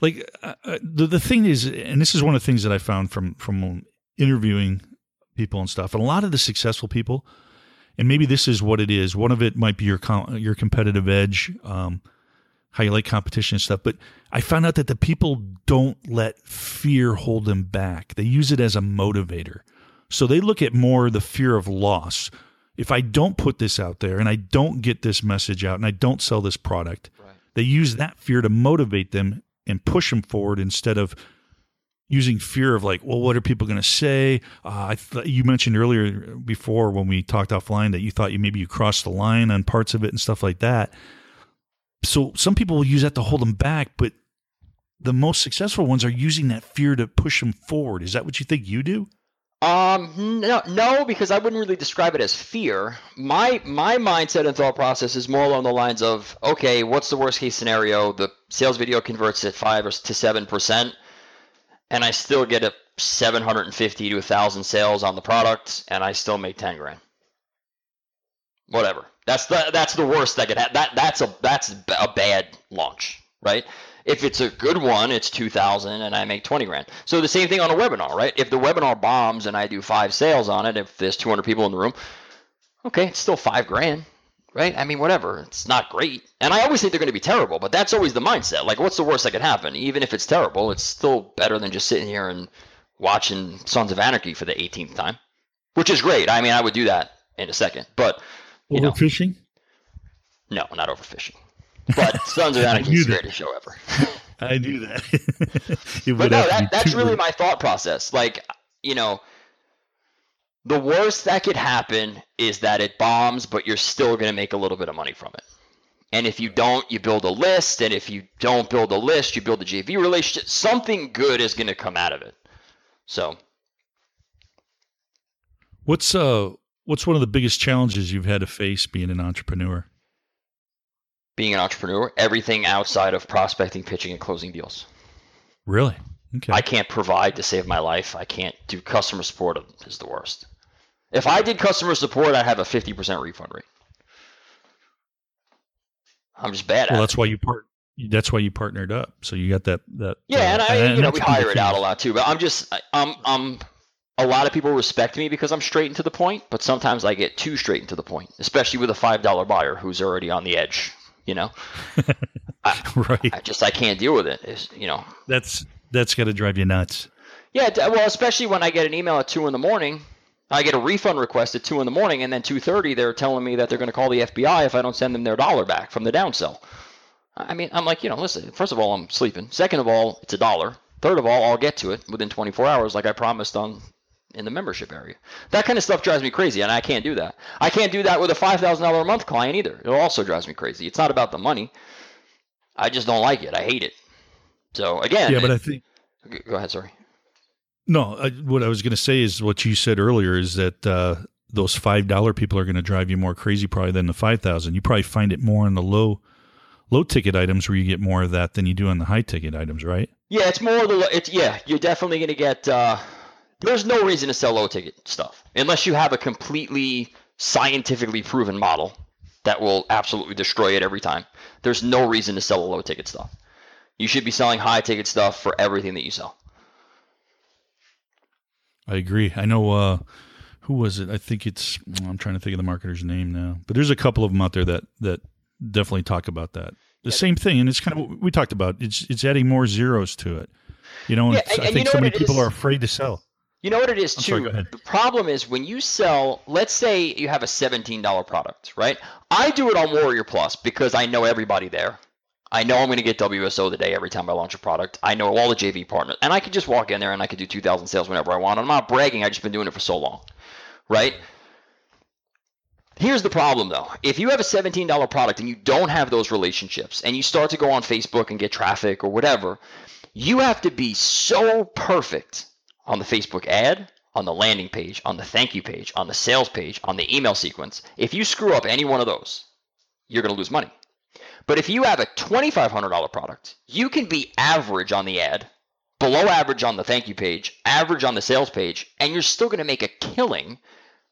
like uh, uh, the the thing is, and this is one of the things that I found from from interviewing people and stuff, and a lot of the successful people, and maybe this is what it is. One of it might be your your competitive edge, um, how you like competition and stuff. But I found out that the people don't let fear hold them back. They use it as a motivator. So they look at more the fear of loss. If I don't put this out there and I don't get this message out and I don't sell this product, right. they use that fear to motivate them and push them forward instead of using fear of like, well, what are people going to say? Uh, I th- you mentioned earlier before when we talked offline that you thought you maybe you crossed the line on parts of it and stuff like that. So some people will use that to hold them back, but the most successful ones are using that fear to push them forward. Is that what you think you do? Um, no, no, because I wouldn't really describe it as fear. My my mindset and thought process is more along the lines of, okay, what's the worst case scenario? The sales video converts at five or to seven percent, and I still get a 750 to a thousand sales on the product, and I still make 10 grand. Whatever. That's the that's the worst that could happen. That that's a that's a bad launch, right? If it's a good one, it's 2000 and I make 20 grand. So the same thing on a webinar, right? If the webinar bombs and I do five sales on it, if there's 200 people in the room, okay, it's still five grand, right? I mean, whatever. It's not great. And I always think they're going to be terrible, but that's always the mindset. Like, what's the worst that could happen? Even if it's terrible, it's still better than just sitting here and watching Sons of Anarchy for the 18th time, which is great. I mean, I would do that in a second, but overfishing? No, not overfishing. But Sons of Anarchy is the greatest show ever. I knew that. but no, that, that's really my thought process. Like, you know, The worst that could happen is that it bombs, but you're still going to make a little bit of money from it. And if you don't, you build a list. And if you don't build a list, you build a JV relationship. Something good is going to come out of it. So, what's uh, what's one of the biggest challenges you've had to face being an entrepreneur? Being an entrepreneur, everything outside of prospecting, pitching, and closing deals. Really? Okay. I can't provide to save my life. I can't do customer support is the worst. If I did customer support, I'd have a 50% refund rate. I'm just bad well, at that's it. why you part. That's why you partnered up. So you got that. That. Yeah, uh, and I, you know, we hire it out a lot too. But I'm just, I- I'm, I'm. A lot of people respect me because I'm straight and to the point, but sometimes I get too straight and to the point, especially with a five dollar buyer who's already on the edge. You know, right. I just I can't deal with it. It's, you know, That's that's to drive you nuts. Yeah, well, especially when I get an email at two in the morning, I get a refund request at two in the morning, and then two thirty, they're telling me that they're going to call the FBI if I don't send them their dollar back from the downsell. I mean, I'm like, you know, listen. First of all, I'm sleeping. Second of all, it's a dollar. Third of all, I'll get to it within 24 hours, like I promised on in the membership area. That kind of stuff drives me crazy, and I can't do that. I can't do that with a five thousand dollar a month client either. It also drives me crazy. It's not about the money. I just don't like it. I hate it. So again, Yeah, but it- I think go ahead. Sorry. no. I, what I was going to say is what you said earlier is that uh, those five dollar people are going to drive you more crazy probably than the five thousand. You probably find it more in the low low ticket items where you get more of that than you do on the high ticket items, right? Yeah, it's more the it's yeah, you're definitely going to get uh there's no reason to sell low ticket stuff unless you have a completely scientifically proven model that will absolutely destroy it every time. There's no reason to sell a low ticket stuff. You should be selling high ticket stuff for everything that you sell. I agree. I know uh, who was it? I think it's I'm trying to think of the marketer's name now, but there's a couple of them out there that that definitely talk about that. The same thing, and it's kind of what we talked about. It's it's adding more zeros to it. You know, Yeah, it's- and- I and think so many people is? are afraid to sell. You know what it is too? sorry. The problem is when you sell, let's say you have a $17 product, right? I do it on Warrior Plus because I know everybody there. I know I'm going to get WSO the day every time I launch a product. I know all the JV partners, and I can just walk in there and I can do 2,000 sales whenever I want. I'm not bragging. I've just been doing it for so long, right? Here's the problem though. If you have a $17 product and you don't have those relationships and you start to go on Facebook and get traffic or whatever, you have to be so perfect on the Facebook ad, on the landing page, on the thank you page, on the sales page, on the email sequence. If you screw up any one of those, you're going to lose money. But if you have a $2,500 product, you can be average on the ad, below average on the thank you page, average on the sales page, and you're still going to make a killing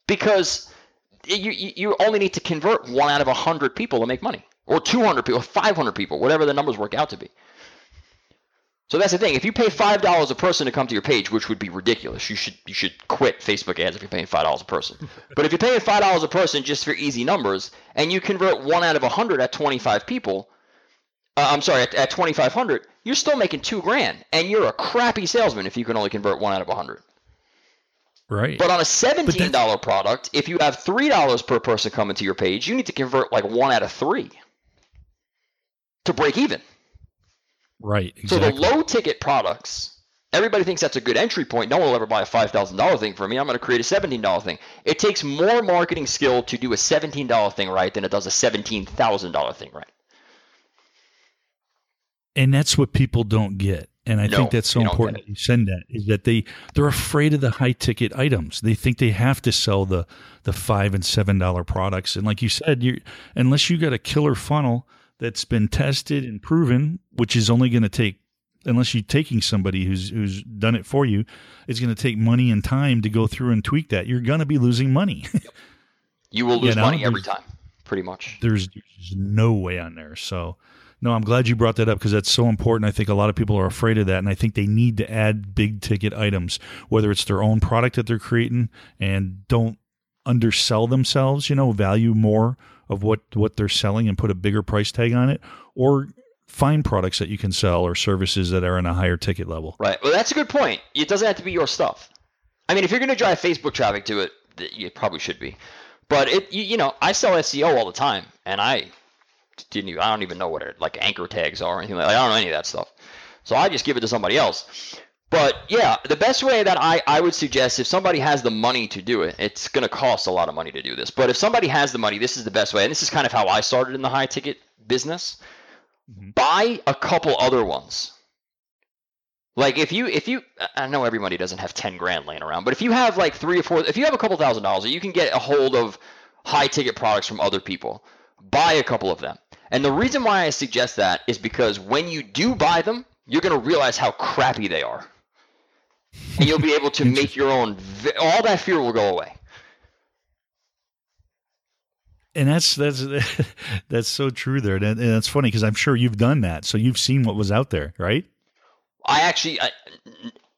because you, you only need to convert one out of 100 people to make money, or 200 people, 500 people, whatever the numbers work out to be. So that's the thing. If you pay five dollars a person to come to your page, which would be ridiculous, you should you should quit Facebook ads if you're paying five dollars a person. but if you're paying five dollars a person just for easy numbers, and you convert one out of a hundred at 25 people, uh, I'm sorry, at, at 2,500, you're still making two grand, and you're a crappy salesman if you can only convert one out of a hundred. Right. But on a seventeen dollar product, if you have three dollars per person coming to your page, you need to convert like one out of three to break even. Right. Exactly. So the low ticket products, everybody thinks that's a good entry point. No one will ever buy a five thousand dollar thing from me. I'm going to create a seventeen dollar thing. It takes more marketing skill to do a seventeen dollar thing right than it does a seventeen thousand dollar thing right. and that's what people don't get and i No, think that's so important that you send that is that they they're afraid of the high ticket items they think they have to sell the the five and seven dollar products and like you said you unless you got a killer funnel that's been tested and proven which is only going to take unless you're taking somebody who's who's done it for you it's going to take money and time to go through and tweak that you're going to be losing money You will You lose know, money every time, pretty much. there's, there's no way on there. So, no, I'm glad you brought that up because that's so important. I think a lot of people are afraid of that, and I think they need to add big ticket items, whether it's their own product that they're creating, and don't undersell themselves. You know, value more of what what they're selling and put a bigger price tag on it, or find products that you can sell or services that are in a higher ticket level. Right. Well, that's a good point. It doesn't have to be your stuff. I mean, if you're going to drive Facebook traffic to it, you probably should be. But it, you, you know, I sell SEO all the time, and I didn't even, I don't even know what it, like anchor tags are or anything like. I don't know any of that stuff. So I just give it to somebody else. But yeah, the best way that I, I would suggest if somebody has the money to do it, it's going to cost a lot of money to do this. But if somebody has the money, this is the best way. And this is kind of how I started in the high ticket business. Mm-hmm. Buy a couple other ones. Like if you if you I know everybody doesn't have 10 grand laying around, but if you have like 3 or 4 if you have a couple thousand dollars, you can get a hold of high ticket products from other people. Buy a couple of them. And the reason why I suggest that is because when you do buy them, you're going to realize how crappy they are and you'll be able to make your own. All that fear will go away. And that's that's that's so true there, and it's funny because I'm sure you've done that, so you've seen what was out there, right? I actually, I,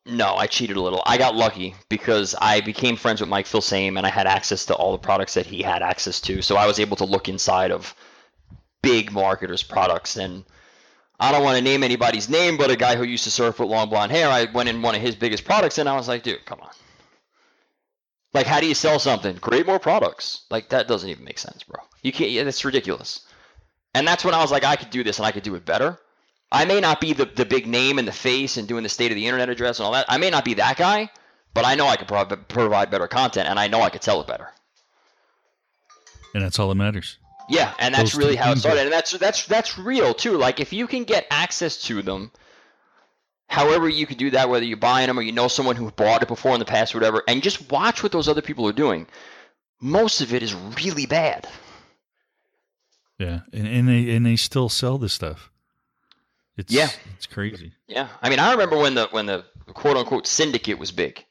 no, I cheated a little. I got lucky because I became friends with Mike Filsaime, and I had access to all the products that he had access to, so I was able to look inside of big marketers' products and I don't want to name anybody's name, but a guy who used to surf with long blonde hair, I went in one of his biggest products and I was like, dude, come on. Like, how do you sell something? Create more products. Like, that doesn't even make sense, bro. You can't, yeah, that's ridiculous. And that's when I was like, I could do this and I could do it better. I may not be the, the big name in the face and doing the state of the internet address and all that. I may not be that guy, but I know I could pro- provide better content and I know I could sell it better. And that's all that matters. Yeah, and that's really how it started, and that's that's that's real too. Like if you can get access to them, however you can do that, whether you're buying them or you know someone who bought it before in the past, or whatever, and just watch what those other people are doing. Most of it is really bad. Yeah, and, and they and they still sell this stuff. It's yeah, it's crazy. Yeah, I mean, I remember when the when the quote unquote syndicate was big,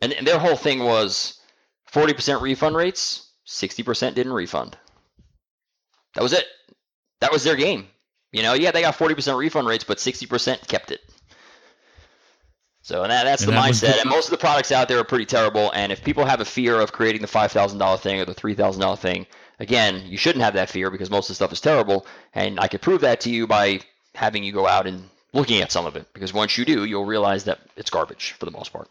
and, and their whole thing was forty percent refund rates, sixty percent didn't refund. That was it. That was their game. You know, yeah, they got 40% refund rates, but 60% kept it. So and that, that's and the that mindset. And most of the products out there are pretty terrible. And if people have a fear of creating the $5,000 thing or the $3,000 thing, again, you shouldn't have that fear because most of the stuff is terrible. And I could prove that to you by having you go out and looking at some of it. Because once you do, you'll realize that it's garbage for the most part.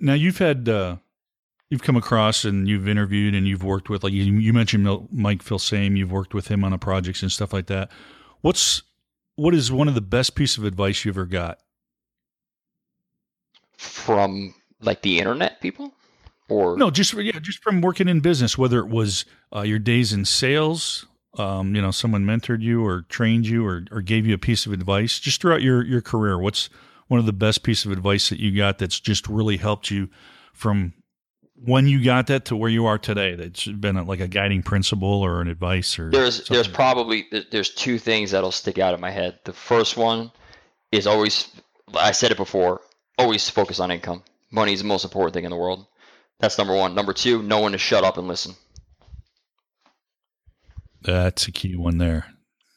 Now you've had uh, you've come across and you've interviewed and you've worked with like you, you mentioned Mike Filsaime you've worked with him on a projects and stuff like that. What's what is one of the best piece of advice you ever got? From like the internet people? Or no just yeah just from working in business whether it was uh, your days in sales um, you know someone mentored you or trained you or, or gave you a piece of advice just throughout your your career what's one of the best piece of advice that you got that's just really helped you from when you got that to where you are today that's been a, like a guiding principle or an advice or there's something? there's probably there's two things that'll stick out in my head. The first one is always i said it before always focus on income. Money is the most important thing in the world. That's number one. Number two no one to shut up and listen. That's a key one there.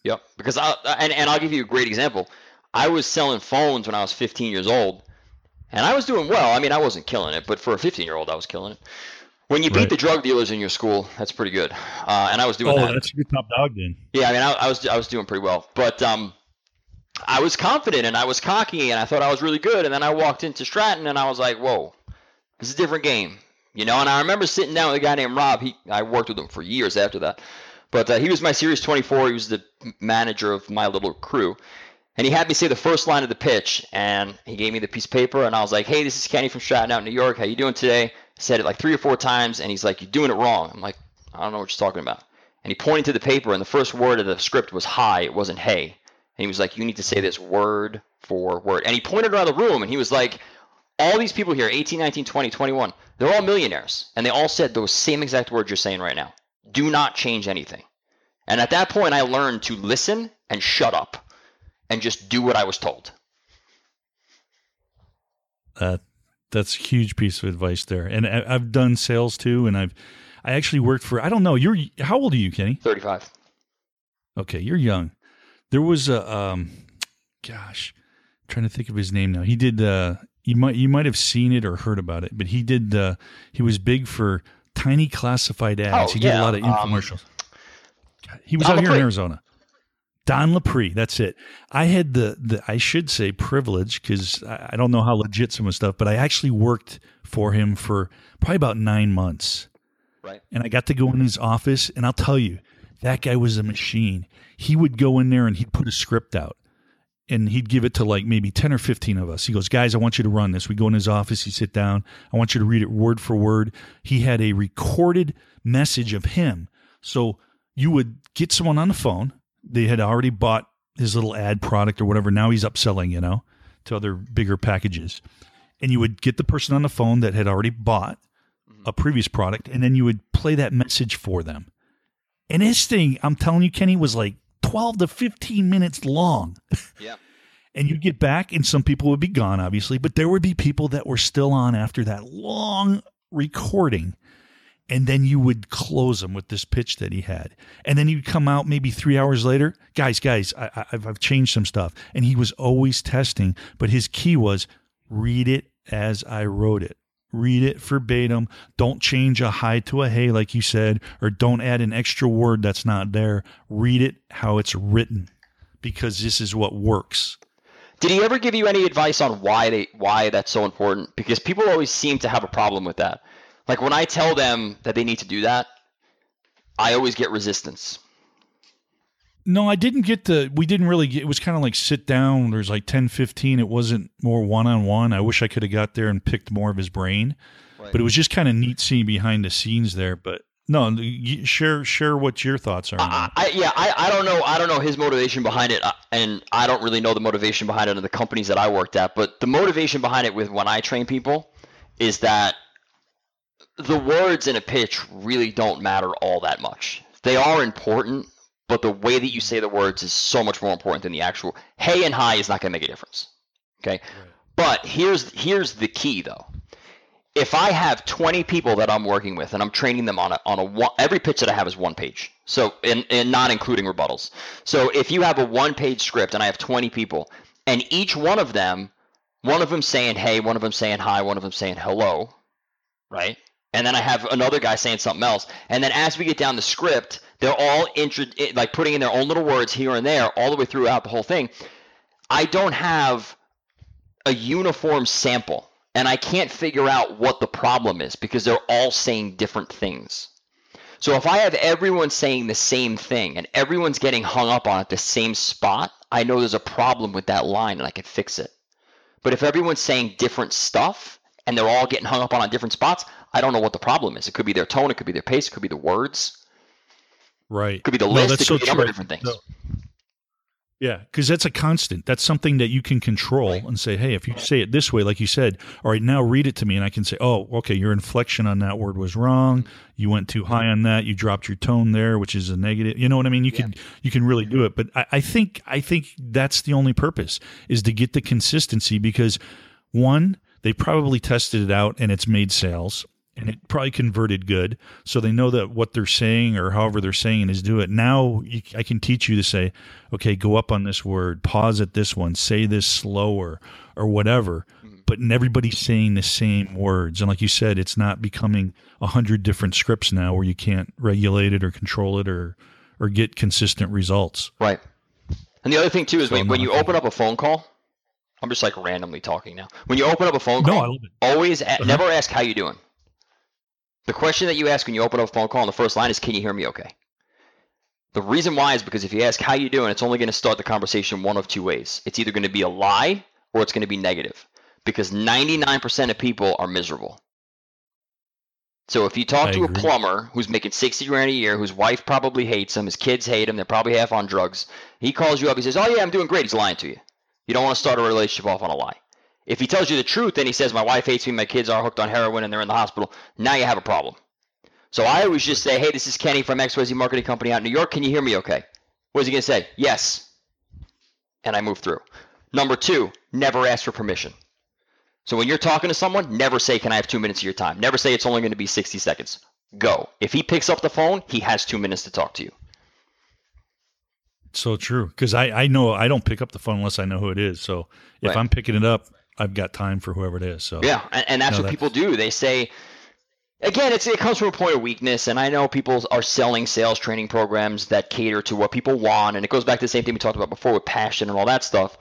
Yep because i and, and i'll give you a great example. I was selling phones when i was 15 years old and I was doing well. I mean, I wasn't killing it, but for a 15 year old, I was killing it. When you beat right. the drug dealers in your school, that's pretty good. Uh, and I was doing that. oh, that. that's a good top dog then. Yeah, I mean, I, I, was I was doing pretty well, but um, I was confident and I was cocky and I thought I was really good. And then I walked into Stratton and I was like, whoa, this is a different game, you know. And I remember sitting down with a guy named Rob. He I worked with him for years after that, but uh, he was my Series 24. He was the manager of my little crew, and he had me say the first line of the pitch, and he gave me the piece of paper, and I was like, "Hey, this is Kenny from Stratton out in New York. How you doing today?" I said it like three or four times, and he's like, "You're doing it wrong." I'm like, "I don't know what you're talking about." And he pointed to the paper, and the first word of the script was "hi." It wasn't "hey." And he was like, "You need to say this word for word." And he pointed around the room, and he was like, "All these people here, 18, 19, 20, 21, they're all millionaires, and they all said those same exact words you're saying right now. Do not change anything." And at that point, I learned to listen and shut up and just do what I was told. Uh, that's a huge piece of advice there. And I, have done sales too, and I've I actually worked for I don't know you're how old are you, Kenny? Thirty five. Okay, you're young. There was a um, gosh, I'm trying to think of his name now. He did uh, you might you might have seen it or heard about it, but he did uh, he was big for tiny classified ads. Oh, he did yeah. a lot of um, infomercials. Um, he was out here in Arizona. Don Lapre, that's it. I had the, the I should say privilege because I, I don't know how legit some of stuff, but I actually worked for him for probably about nine months. Right. And I got to go in his office, and I'll tell you, that guy was a machine. He would go in there and he'd put a script out, and he'd give it to like maybe 10 or 15 of us. He goes, Guys, I want you to run this. We go in his office, he sit down. I want you to read it word for word. He had a recorded message of him. So you would get someone on the phone. They had already bought his little ad product or whatever. Now he's upselling, you know, to other bigger packages. And you would get the person on the phone that had already bought mm-hmm. a previous product, and then you would play that message for them. And his thing, I'm telling you, Kenny, was like 12 to 15 minutes long. Yeah. and you'd get back, and some people would be gone, obviously, but there would be people that were still on after that long recording. And then you would close them with this pitch that he had. And then he'd come out maybe three hours later. Guys, guys, I, I've, I've changed some stuff. And he was always testing, but his key was read it as I wrote it. Read it verbatim. Don't change a hi to a hey, like you said, or don't add an extra word that's not there. Read it how it's written because this is what works. Did he ever give you any advice on why they why that's so important? Because people always seem to have a problem with that. Like when I tell them that they need to do that, I always get resistance. No, I didn't get the. We didn't really get. It was kind of like sit down. There's like 10, 15. It wasn't more one on one. I wish I could have got there and picked more of his brain, Right. but it was just kind of neat seeing behind the scenes there. But no, share share what your thoughts are. I. I, yeah, I, I don't know. I don't know his motivation behind it, uh, and I don't really know the motivation behind it in the companies that I worked at. But the motivation behind it with when I train people is that the words in a pitch really don't matter all that much. They are important, but the way that you say the words is so much more important than the actual hey and hi is not going to make a difference. Okay, but here's here's the key though. If I have 20 people that I'm working with and I'm training them on a on a one, every pitch that I have is one page. So and, and not including rebuttals. So if you have a one page script and I have 20 people and each one of them one of them saying hey, one of them saying hi, one of them saying hello, right? And then I have another guy saying something else. And then as we get down the script, they're all intro- eh, like putting in their own little words here and there all the way throughout the whole thing. I don't have a uniform sample and I can't figure out what the problem is because they're all saying different things. So if I have everyone saying the same thing and everyone's getting hung up on at the same spot, I know there's a problem with that line and I can fix it. But if everyone's saying different stuff and they're all getting hung up on on different spots, I don't know what the problem is. It could be their tone, it could be their pace, it could be the words, right. it could be the No, list, that's it could so be a number of different things. No. Yeah, because that's a constant. That's something that you can control Right. and say, hey, if you say it this way, like you said, all right, now read it to me, and I can say, oh, okay, your inflection on that word was wrong. You went too high on that. You dropped your tone there, which is a negative. You know what I mean? You can you can really do mm-hmm. it. But I, I think I think that's the only purpose is to get the consistency because one, they probably tested it out and it's made sales and it probably converted good. So they know that what they're saying or however they're saying is do it. Now you, I can teach you to say, okay, go up on this word, pause at this one, say this slower or whatever. But everybody's saying the same words. And like you said, it's not becoming a hundred different scripts now where you can't regulate it or control it or, or get consistent results. Right. And the other thing too is So when, when you open up a phone call, I'm just like randomly talking now. When you open up a phone No, call, always Uh-huh. a- never ask how you doing. The question that you ask when you open up a phone call on the first line is, "Can you hear me okay?" The reason why is because if you ask how you doing, it's only going to start the conversation one of two ways. It's either going to be a lie or it's going to be negative. Because 99% of people are miserable. So if you talk I to agree. a plumber who's making 60 grand a year, whose wife probably hates him, his kids hate him, they're probably half on drugs, he calls you up, he says, "Oh yeah, I'm doing great." He's lying to you. You don't want to start a relationship off on a lie. If he tells you the truth and he says, My wife hates me, my kids are hooked on heroin, and they're in the hospital, now you have a problem. So I always just say, Hey, this is Kenny from XYZ Marketing Company out in New York. Can you hear me okay? What is he going to say? Yes. And I move through. Number two, never ask for permission. So when you're talking to someone, never say, Can I have two minutes of your time? Never say it's only going to be 60 seconds. Go. If he picks up the phone, he has two minutes to talk to you. So true. Because I, I know I don't pick up the phone unless I know who it is. So if Right. I'm picking it up, I've got time for whoever it is. So Yeah, and, and that's No, what that's- people do. They say, again, it's it comes from a point of weakness, and I know people are selling sales training programs that cater to what people want, and it goes back to the same thing we talked about before with passion and all that stuff.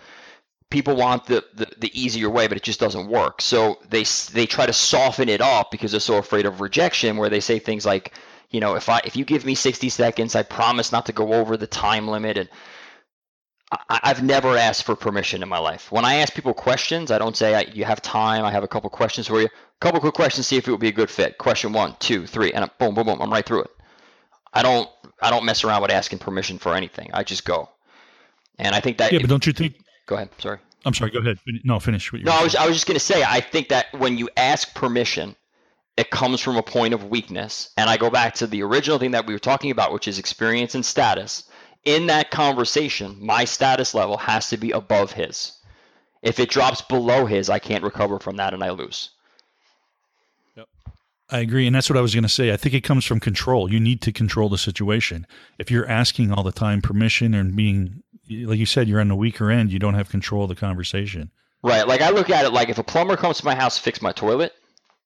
People want the, the, the easier way, but it just doesn't work. So they they try to soften it up because they're so afraid of rejection, where they say things like, you know, if I if you give me 60 seconds, I promise not to go over the time limit, and I, I've never asked for permission in my life. When I ask people questions, I don't say, I, "You have time? I have a couple questions for you." A couple quick questions, see if it would be a good fit. Question one, two, three, and boom, boom, boom. I'm right through it. I don't I don't mess around with asking permission for anything. I just go. And I think that Yeah, but don't you think? go ahead. Sorry. I'm sorry. Go ahead. No, finish. What you No, I was. I was just gonna say I think that when you ask permission, it comes from a point of weakness. And I go back to the original thing that we were talking about, which is experience and status. In that conversation, my status level has to be above his. If it drops below his, I can't recover from that and I lose. Yep. I agree, and that's what I was going to say. I think it comes from control. You need to control the situation. If you're asking all the time permission and being, like you said, you're on the weaker end. You don't have control of the conversation. Right. Like I look at it like if a plumber comes to my house to fix my toilet,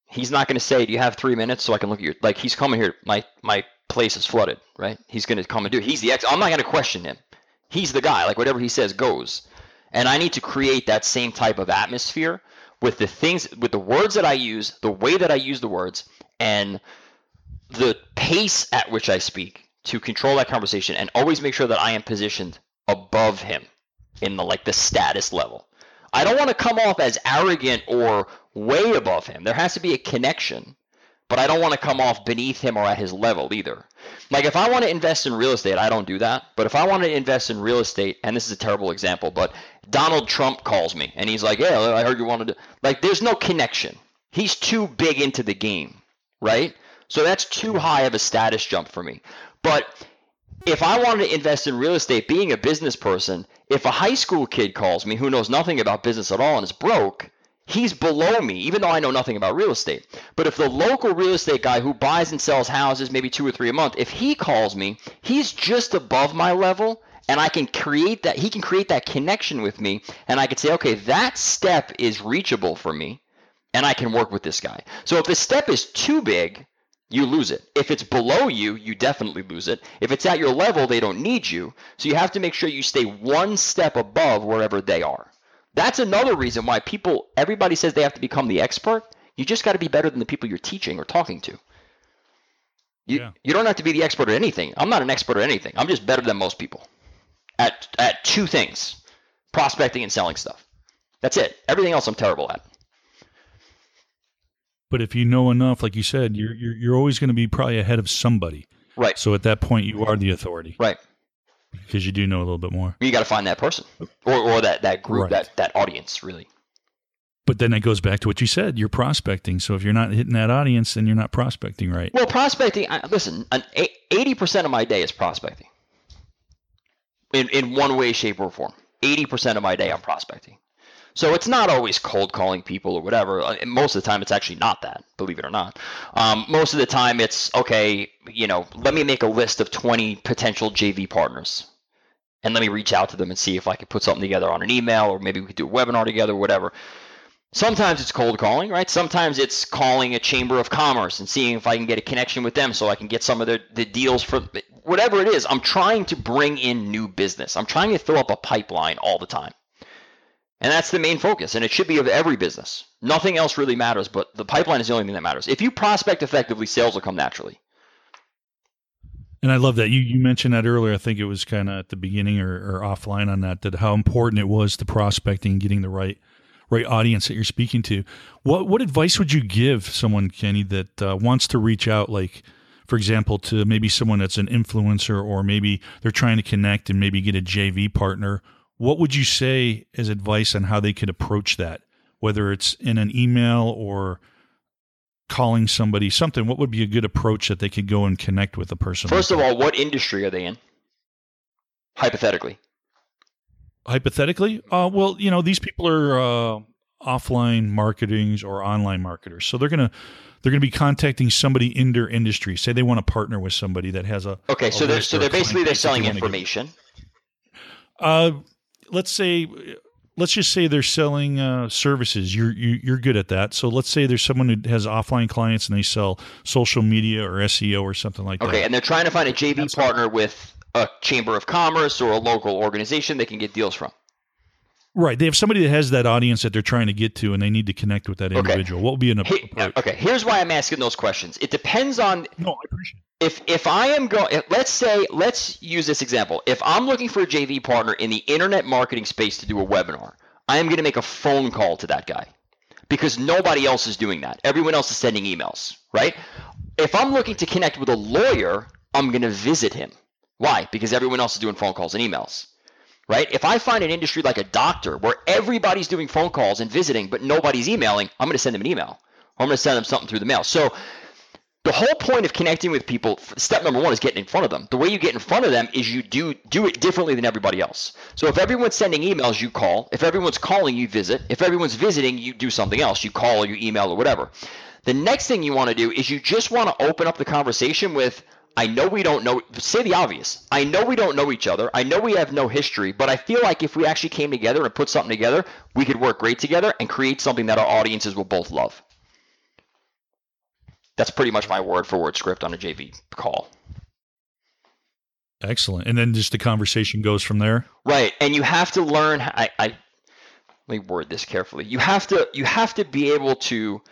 he's not going to say, "Do you have three minutes so I can look at your?" Like he's coming here. My my place is flooded. Right. He's going to come and do. It. He's the ex. I'm not going to question him. He's the guy. Like whatever he says goes. And I need to create that same type of atmosphere with the things, with the words that I use, the way that I use the words, and the pace at which I speak to control that conversation and always make sure that I am positioned above him in the like the status level. I don't want to come off as arrogant or way above him. There has to be a connection, but I don't want to come off beneath him or at his level either. Like if I want to invest in real estate, I don't do that. But if I want to invest in real estate, and this is a terrible example, but Donald Trump calls me and he's like, "Yeah, I heard you wanted to." Like there's no connection. He's too big into the game, right? So that's too high of a status jump for me. But if I wanted to invest in real estate, being a business person, if a high school kid calls me who knows nothing about business at all and is broke, he's below me, even though I know nothing about real estate. But if the local real estate guy who buys and sells houses, maybe two or three a month, if he calls me, he's just above my level. And I can create that, he can create that connection with me. And I can say, okay, that step is reachable for me. And I can work with this guy. So if the step is too big, you lose it. If it's below you, you definitely lose it. If it's at your level, they don't need you. So you have to make sure you stay one step above wherever they are. That's another reason why people, everybody says they have to become the expert. You just got to be better than the people you're teaching or talking to. You, Yeah. you don't have to be the expert at anything. I'm not an expert at anything. I'm just better than most people at, at two things prospecting and selling stuff. That's it. Everything else I'm terrible at. But if you know enough, like you said, you're you're, you're always going to be probably ahead of somebody. Right. So at that point, you are the authority Right. Because you do know a little bit more. You got to find that person or, or that, that group, Right. that, that audience, really. But then it goes back to what you said. You're prospecting. So if you're not hitting that audience, then you're not prospecting right. Well, prospecting. I- Listen, an eighty percent of my day is prospecting. In in one way, shape, or form. Eighty percent of my day, I'm prospecting. So it's not always cold calling people or whatever. Uh, Most of the time, it's actually not that. Believe it or not. Um, most of the time, it's okay. You know, let me make a list of twenty potential JV partners, and let me reach out to them and see if I could put something together on an email, or maybe we could do a webinar together, whatever. Sometimes it's cold calling, right? Sometimes it's calling a chamber of commerce and seeing if I can get a connection with them so I can get some of the, the deals for whatever it is. I'm trying to bring in new business. I'm trying to fill up a pipeline all the time. And that's the main focus. And it should be of every business. Nothing else really matters, but the pipeline is the only thing that matters. If you prospect effectively, sales will come naturally. And I love that you you mentioned that earlier. I think it was kind of at the beginning or, or offline on that that how important it was to prospecting, and getting the right right audience that you're speaking to. What what advice would you give someone, Kenny, that uh, wants to reach out, like for example, to maybe someone that's an influencer, or maybe they're trying to connect and maybe get a JV partner? What would you say as advice on how they could approach that, whether it's in an email or calling somebody something what would be a good approach that they could go and connect with a person First like of all, what industry are they in? Hypothetically. hypothetically uh, well you know these people are uh, offline marketings or online marketers so they're gonna they're gonna be contacting somebody in their industry say they want to partner with somebody that has a Okay, a so they're so they're basically they're selling they wanna get- information. uh, let's say let's just say they're selling uh, services. You're you, you're good at that. So let's say there's someone who has offline clients and they sell social media or seo or something like Okay, that. Okay, and they're trying to find a JV That's partner with a chamber of commerce or a local organization they can get deals from. right they have somebody that has that audience that they're trying to get to and they need to connect with that Okay. individual. What would be an approach? okay, here's why I'm asking those questions. It depends on no i appreciate if if I am going, let's say, let's use this example. If I'm looking for a JV partner in the internet marketing space to do a webinar, I am going to make a phone call to that guy because nobody else is doing that. Everyone else is sending emails, right? If I'm looking to connect with a lawyer, I'm going to visit him. Why? Because everyone else is doing phone calls and emails, right? If I find an industry like a doctor where everybody's doing phone calls and visiting, but nobody's emailing, I'm going to send them an email. I'm going to send them something through the mail. So the whole point of connecting with people step number one is getting in front of them the way you get in front of them is you do do it differently than everybody else so if everyone's sending emails you call if everyone's calling you visit if everyone's visiting you do something else you call or you email or whatever the next thing you want to do is you just want to open up the conversation with I know we don't know say the obvious. I know we don't know each other. I know we have no history, but I feel like if we actually came together and put something together, we could work great together and create something that our audiences will both love. That's pretty much my word for word script on a JV call. Excellent. And then just the conversation goes from there. Right. And you have to learn I, I let me word this carefully. You have to you have to be able to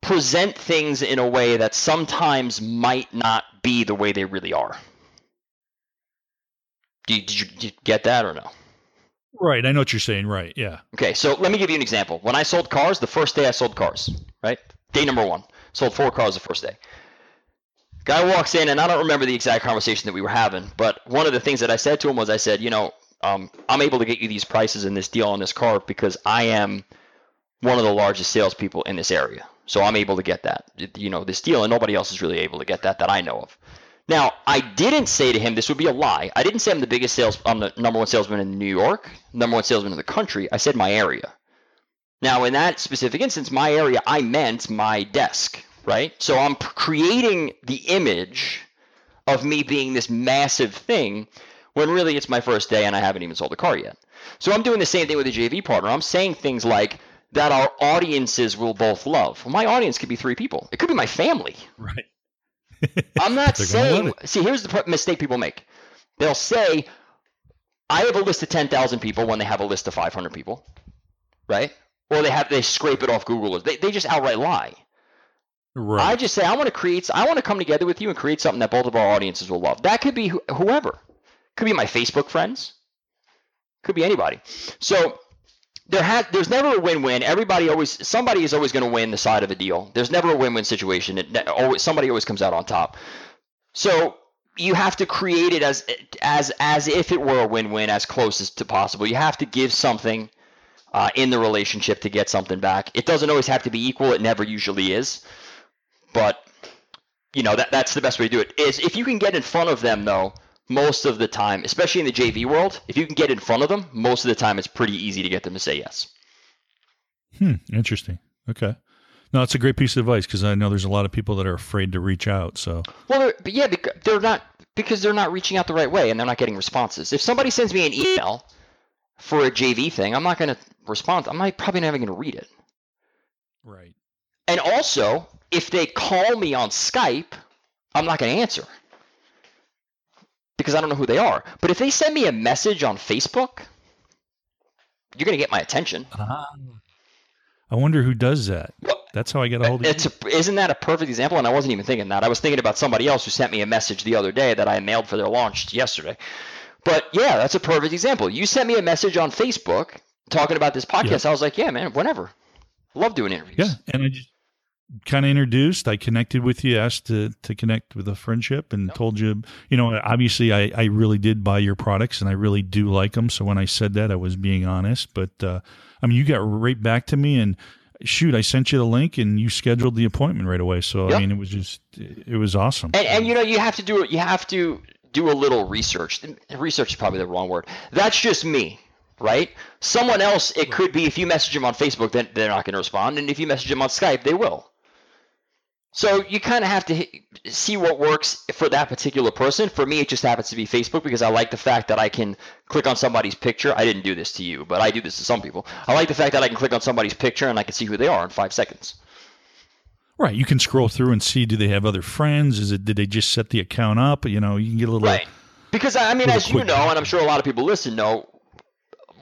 present things in a way that sometimes might not be the way they really are. Did you, did you, did you get that or no? Right. I know what you're saying. Right. Yeah. Okay. So let me give you an example. When I sold cars, the first day I sold cars, right? Day number one. Sold four cars the first day. Guy walks in, and I don't remember the exact conversation that we were having, but one of the things that I said to him was, I said, you know, um, I'm able to get you these prices in this deal on this car because I am one of the largest salespeople in this area. So I'm able to get that, you know, this deal, and nobody else is really able to get that that I know of. Now, I didn't say to him this would be a lie. I didn't say I'm the biggest sales, I'm the number one salesman in New York, number one salesman in the country. I said my area. Now, in that specific instance, my area, I meant my desk, right? So I'm creating the image of me being this massive thing when really it's my first day and I haven't even sold a car yet. So I'm doing the same thing with a JV partner. I'm saying things like that our audiences will both love. Well, my audience could be three people. It could be my family. Right. I'm not saying. See, here's the mistake people make. They'll say, "I have a list of 10,000 people" when they have a list of 500 people, right? Or they have they scrape it off Google. They they just outright lie. Right. I just say I want to create. I want to come together with you and create something that both of our audiences will love. That could be wh- whoever. Could be my Facebook friends. Could be anybody. So there has there's never a win-win. Everybody always somebody is always going to win the side of a deal. There's never a win-win situation. It always somebody always comes out on top. So you have to create it as as as if it were a win-win as close as to possible. You have to give something uh, in the relationship to get something back. It doesn't always have to be equal. It never usually is. But you know that that's the best way to do it. Is if you can get in front of them though, most of the time, especially in the JV world, if you can get in front of them, most of the time it's pretty easy to get them to say yes. Hmm. Interesting. Okay. No, it's a great piece of advice because I know there's a lot of people that are afraid to reach out. So. Well, but yeah, they're not because they're not reaching out the right way and they're not getting responses. If somebody sends me an email for a JV thing, I'm not going to respond. I'm not, probably never going to read it. Right. And also, if they call me on Skype, I'm not going to answer because I don't know who they are. But if they send me a message on Facebook, you're going to get my attention. Uh, I wonder who does that. Well, That's how I get a hold of it's you. A, isn't that a perfect example? And I wasn't even thinking that. I was thinking about somebody else who sent me a message the other day that I mailed for their launch yesterday. But yeah, that's a perfect example. You sent me a message on Facebook talking about this podcast. Yeah. I was like, yeah, man, whenever. Love doing interviews. Yeah, and I just kind of introduced. I connected with you, asked to to connect with a friendship, and told you, you know, obviously I I really did buy your products, and I really do like them. So when I said that, I was being honest. But uh, I mean, you got right back to me, and shoot, I sent you the link, and you scheduled the appointment right away. So yep. I mean, it was just it was awesome. And, and you know, you have to do it. You have to do a little research. Research is probably the wrong word. That's just me, right? Someone else, it could be if you message them on Facebook, then they're not going to respond, and if you message them on Skype, they will. So you kind of have to see what works for that particular person. For me, it just happens to be Facebook because I like the fact that I can click on somebody's picture. I didn't do this to you, but I do this to some people. I like the fact that I can click on somebody's picture and I can see who they are in five seconds. Right. You can scroll through and see do they have other friends? Is it did they just set the account up? You know, you can get a little Right. Because I mean as you know, and I'm sure a lot of people listen know,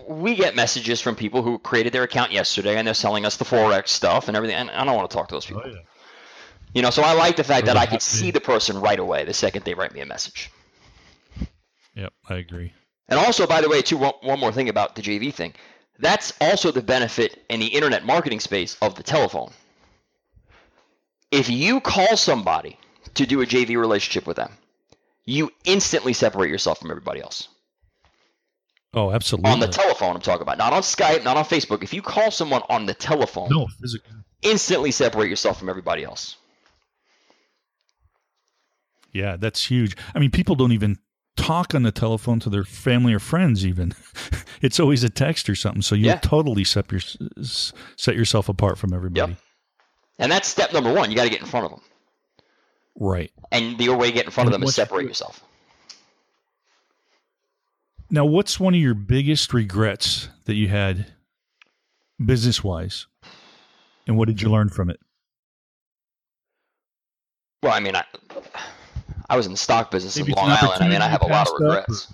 we get messages from people who created their account yesterday and they're selling us the forex stuff and everything. And I don't want to talk to those people. Oh, yeah. You know, so I like the fact that I could hot see the person right away the second they write me a message. Yep, I agree. And also, by the way, too, one, one more thing about the JV thing. That's also the benefit in the internet marketing space of the telephone. If you call somebody to do a JV relationship with them, you instantly separate yourself from everybody else. Oh, absolutely. On the telephone, I'm talking about. Not on Skype, not on Facebook. If you call someone on the telephone, no, physically. instantly separate yourself from everybody else. Yeah, that's huge. I mean, people don't even talk on the telephone to their family or friends. Even it's always a text or something. So you Yeah. totally set, your, set yourself apart from everybody. Yep. And that's step number one. You got to get in front of them. Right And the only way to get in front of them is separate yourself. now, what's one of your biggest regrets that you had, business wise, and what did you learn from it? Well, I mean, I, I was in the stock business Maybe in Long Island. I mean, I have a lot of regrets.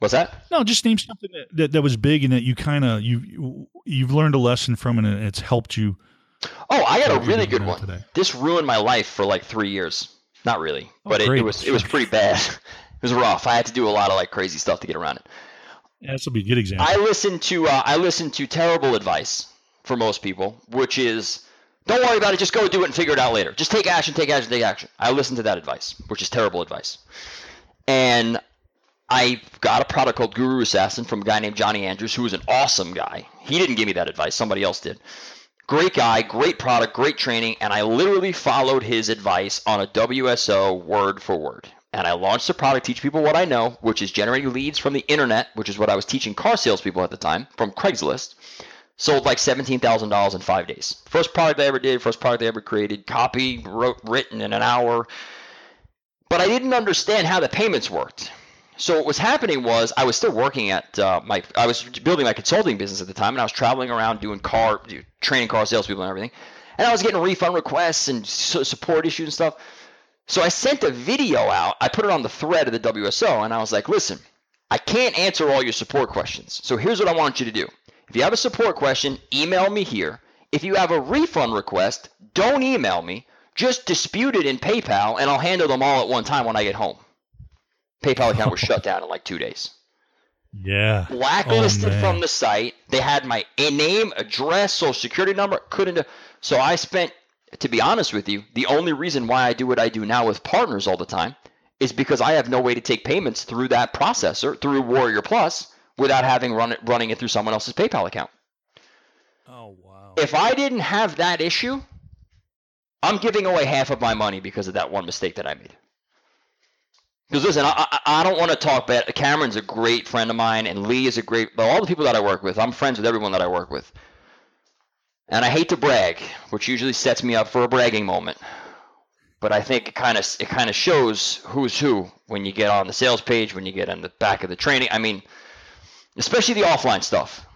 What's that? No, just name something that, that, that was big and that you kind of you, you you've learned a lesson from and it's helped you. Oh, I got a really good one. today. This ruined my life for like three years. Not really, Oh, but it, it was it was pretty bad. it was rough. I had to do a lot of like crazy stuff to get around it. Yeah, this will be a good example. I listened to uh, I listen to terrible advice for most people, which is don't worry about it, just go do it and figure it out later. Just take action, take action, take action. I listened to that advice, which is terrible advice. And I got a product called Guru Assassin from a guy named Johnny Andrews, who was an awesome guy. He didn't give me that advice, somebody else did. Great guy, great product, great training, and I literally followed his advice on a WSO word for word. And I launched the product, teach people what I know, which is generating leads from the internet, which is what I was teaching car salespeople at the time from Craigslist. Sold like seventeen thousand dollars in five days. First product I ever did, first product I ever created, copy wrote written in an hour. But I didn't understand how the payments worked. So what was happening was I was still working at uh, my I was building my consulting business at the time, and I was traveling around doing car training car salespeople and everything, and I was getting refund requests and support issues and stuff. So I sent a video out. I put it on the thread of the WSO, and I was like, "Listen, I can't answer all your support questions. So here's what I want you to do. If you have a support question, email me here. If you have a refund request, don't email me. Just dispute it in PayPal, and I'll handle them all at one time when I get home." PayPal account was shut down in like two days. yeah. Blacklisted Oh, from the site. They had my name, address, social security number. Couldn't. Uh, so I spent, to be honest with you, the only reason why I do what I do now with partners all the time is because I have no way to take payments through that processor through Warrior Plus without having run it running it through someone else's PayPal account. Oh wow. If I didn't have that issue, I'm giving away half of my money because of that one mistake that I made. Because listen, I, I, don't want to talk bad. Cameron's a great friend of mine, and Lee is a great. But all the people that I work with, I'm friends with everyone that I work with. And I hate to brag, which usually sets me up for a bragging moment. But I think it kind of it kind of shows who's who when you get on the sales page, when you get on the back of the training. I mean, especially the offline stuff.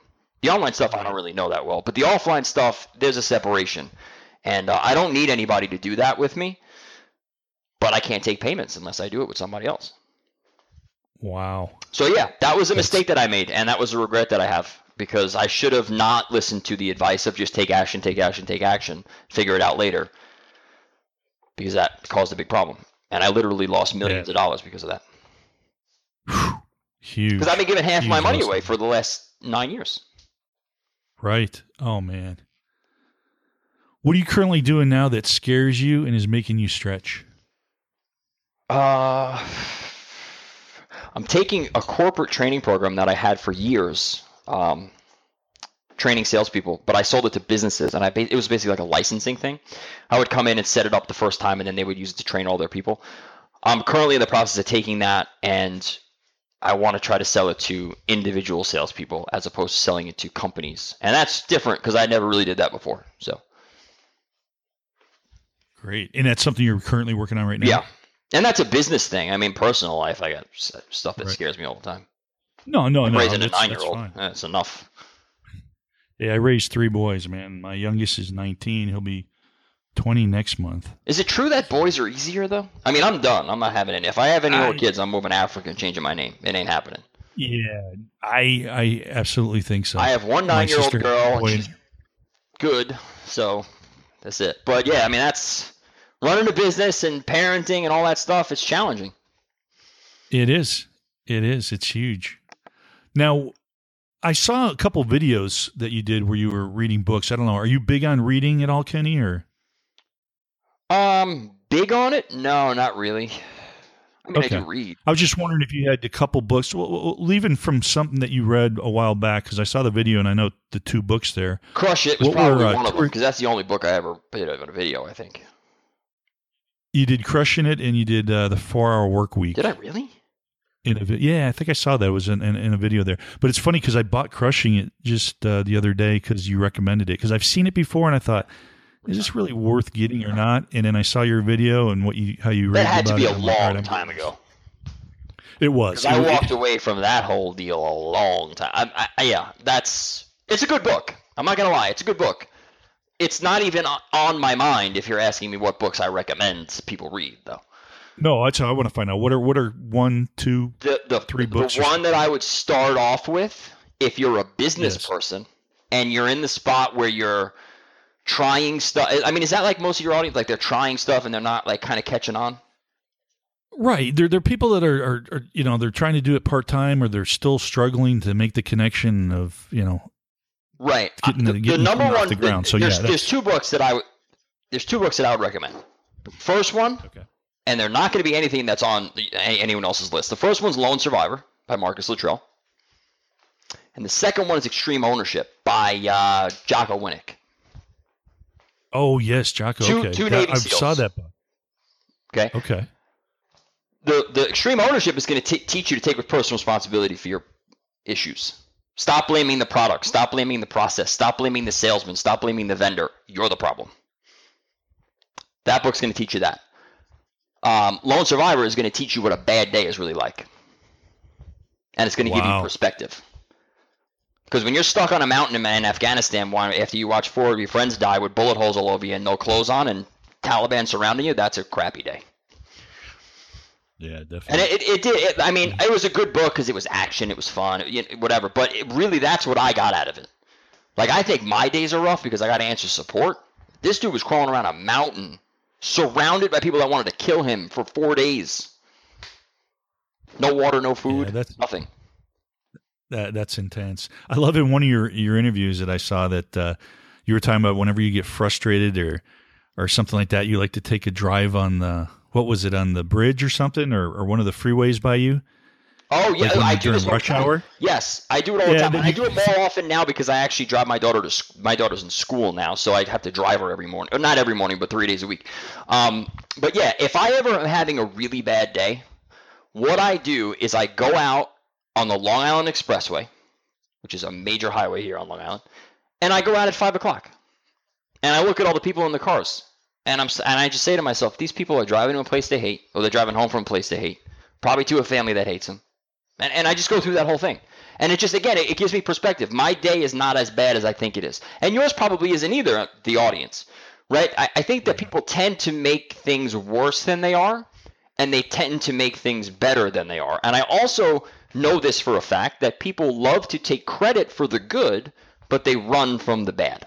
The online stuff I don't really know that well, but the offline stuff there's a separation, and uh, I don't need anybody to do that with me. But I can't take payments unless I do it with somebody else. Wow. So yeah, that was a mistake that I made, and that was a regret that I have because I should have not listened to the advice of just take action, take action, take action, figure it out later, because that caused a big problem, and I literally lost millions Yeah. of dollars because of that. Huge. Because I've been giving half my money away for the last nine years. Right. Oh man. What are you currently doing now that scares you and is making you stretch? Uh, I'm taking a corporate training program that I had for years, um, training salespeople, but I sold it to businesses, and I it was basically like a licensing thing. I would come in and set it up the first time, and then they would use it to train all their people. I'm currently in the process of taking that, and I want to try to sell it to individual salespeople as opposed to selling it to companies, and that's different because I never really did that before. So Great. And that's something you're currently working on right now? yeah, and that's a business thing. I mean, personal life, I got stuff that Right. scares me all the time. No, no, I'm no. raising a nine year old, that's enough. Yeah, I raised three boys, man. My youngest is 19. He'll be 20 next month. Is it true that boys are easier though? I mean, I'm done. I'm not having any. If I have any more kids, I'm moving to Africa and changing my name. It ain't happening. Yeah, I I absolutely think so. I have one nine year old girl. boy, And she's good, so that's it. But yeah, I mean that's running a business and parenting and all that stuff, it's challenging. It is. It is. It's huge. Now, I saw a couple videos that you did where you were reading books. I don't know. Are you big on reading at all, Kenny? Or um, big on it? No, not really. I mean, Okay. I read. I was just wondering if you had a couple books, well, leaving from something that you read a while back, because I saw the video and I know the two books there. Crush It was What were, probably uh, one of them because that's the only book I ever put on a video. I think. You did Crushing It and you did uh, the Four Hour Work Week. Did I really? In a vi- yeah, I think I saw that it was in, in, in a video there. But it's funny because I bought Crushing It just uh, the other day because you recommended it. Because I've seen it before and I thought, is this really worth getting or not? And then I saw your video and what you how you That raved had to be it. a I'm like, all right, long I'm- time ago. It was. I It- walked away from that whole deal a long time. I, I, yeah, that's it's a good book. I'm not gonna lie, it's a good book. It's not even on my mind if you're asking me what books I recommend people read, though. no, how I want to find out. What are what are one, two? The the, Three books The one that I would start off with, if you're a business Yes. person and you're in the spot where you're trying stuff. I mean, is that like most of your audience? Like they're trying stuff and they're not like kind of catching on. Right. There, there are people that are, are, are, you know, they're trying to do it part time or they're still struggling to make the connection of, you know, Right. Getting Uh, the- getting number one. the ground. So, there's, yeah, there's two books that I would. There's two books that I would recommend. The first one, Okay. and they're not going to be anything that's on the- anyone else's list. The first one's Lone Survivor by Marcus Luttrell, and the second one is Extreme Ownership by uh, Jocko Willink. Oh yes, Jocko. Two- okay. two I SEALs. saw that book. Okay. Okay. The the Extreme Ownership is going to teach you to take personal responsibility for your issues. Stop blaming the product. Stop blaming the process. Stop blaming the salesman. Stop blaming the vendor. You're the problem. That book's going to teach you that. Um, Lone Survivor is going to teach you what a bad day is really like, and it's going to give you perspective. Because when you're stuck on a mountain in in Afghanistan, after you watch four of your friends die with bullet holes all over you and no clothes on, and Taliban surrounding you, that's a crappy day. Yeah, definitely. And it, it, did. It, I mean, it was a good book because it was action, it was fun, whatever. But it, really, that's what I got out of it. Like, I think my days are rough because I got to answer support. This dude was crawling around a mountain, surrounded by people that wanted to kill him for four days. No water, no food, Yeah, that's- nothing. That that's intense. I love in one of your your interviews that I saw that uh, you were talking about whenever you get frustrated or or something like that, you like to take a drive on the what was it on the bridge or something or, or one of the freeways by you. Oh yeah, Like I do this rush time. hour? Yes, I do it all the time. I do it more often now because I actually drive my daughter to sc- my daughter's in school now, so I have to drive her every morning. Or not every morning, but three days a week. Um, but yeah, if I ever am having a really bad day, what I do is I go out on the Long Island Expressway, which is a major highway here on Long Island, and I go out at five o'clock, and I look at all the people in the cars, and I'm and I just say to myself, these people are driving to a place they hate, or they're driving home from a place they hate, probably to a family that hates them. And, and I just go through that whole thing. And it just, again, it, it gives me perspective. My day is not as bad as I think it is. And yours probably isn't either, uh, the audience, right? I, I think that people tend to make things worse than they are, and they tend to make things better than they are. And I also know this for a fact that people love to take credit for the good, but they run from the bad.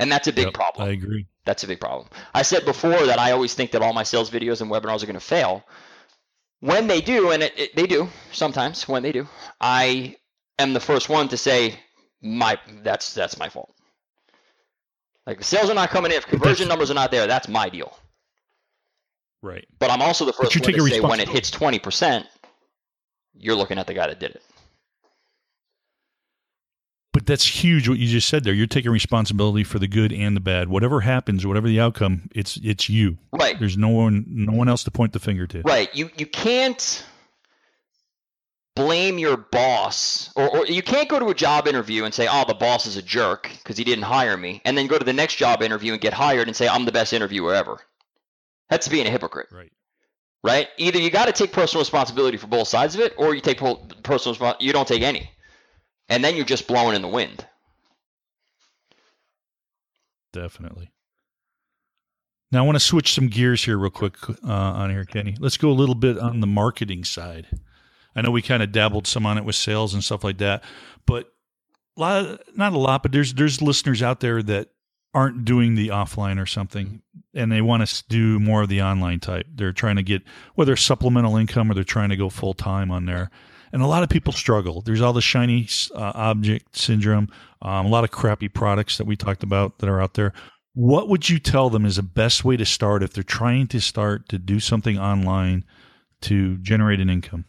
And that's a big Yep, problem. I agree. That's a big problem. I said before that I always think that all my sales videos and webinars are going to fail. When they do, and it, it, they do sometimes, when they do, I am the first one to say my that's that's my fault. Like the sales are not coming in, if conversion numbers are not there, that's my deal. Right. But I'm also the first one to say when it hits twenty percent, you're looking at the guy that did it. But that's huge what you just said there. You're taking responsibility for the good and the bad. Whatever happens, whatever the outcome, it's it's you. Right. There's no one no one else to point the finger to. Right. You you can't blame your boss or, or you can't go to a job interview and say, "Oh, the boss is a jerk because he didn't hire me." And then go to the next job interview and get hired and say, "I'm the best interviewer ever." That's being a hypocrite, Right. right? Either you got to take personal responsibility for both sides of it or you take personal you don't take any. And then you're just blowing in the wind. Definitely. Now I want to switch some gears here real quick uh, on here, Kenny. Let's go a little bit on the marketing side. I know we kind of dabbled some on it with sales and stuff like that, but a lot, not a lot, but there's there's listeners out there that aren't doing the offline or something. and they want to do more of the online type. They're trying to get whether supplemental income or they're trying to go full time on there. And a lot of people struggle. There's all the shiny uh, object syndrome, um, a lot of crappy products that we talked about that are out there. What would you tell them is the best way to start if they're trying to start to do something online to generate an income?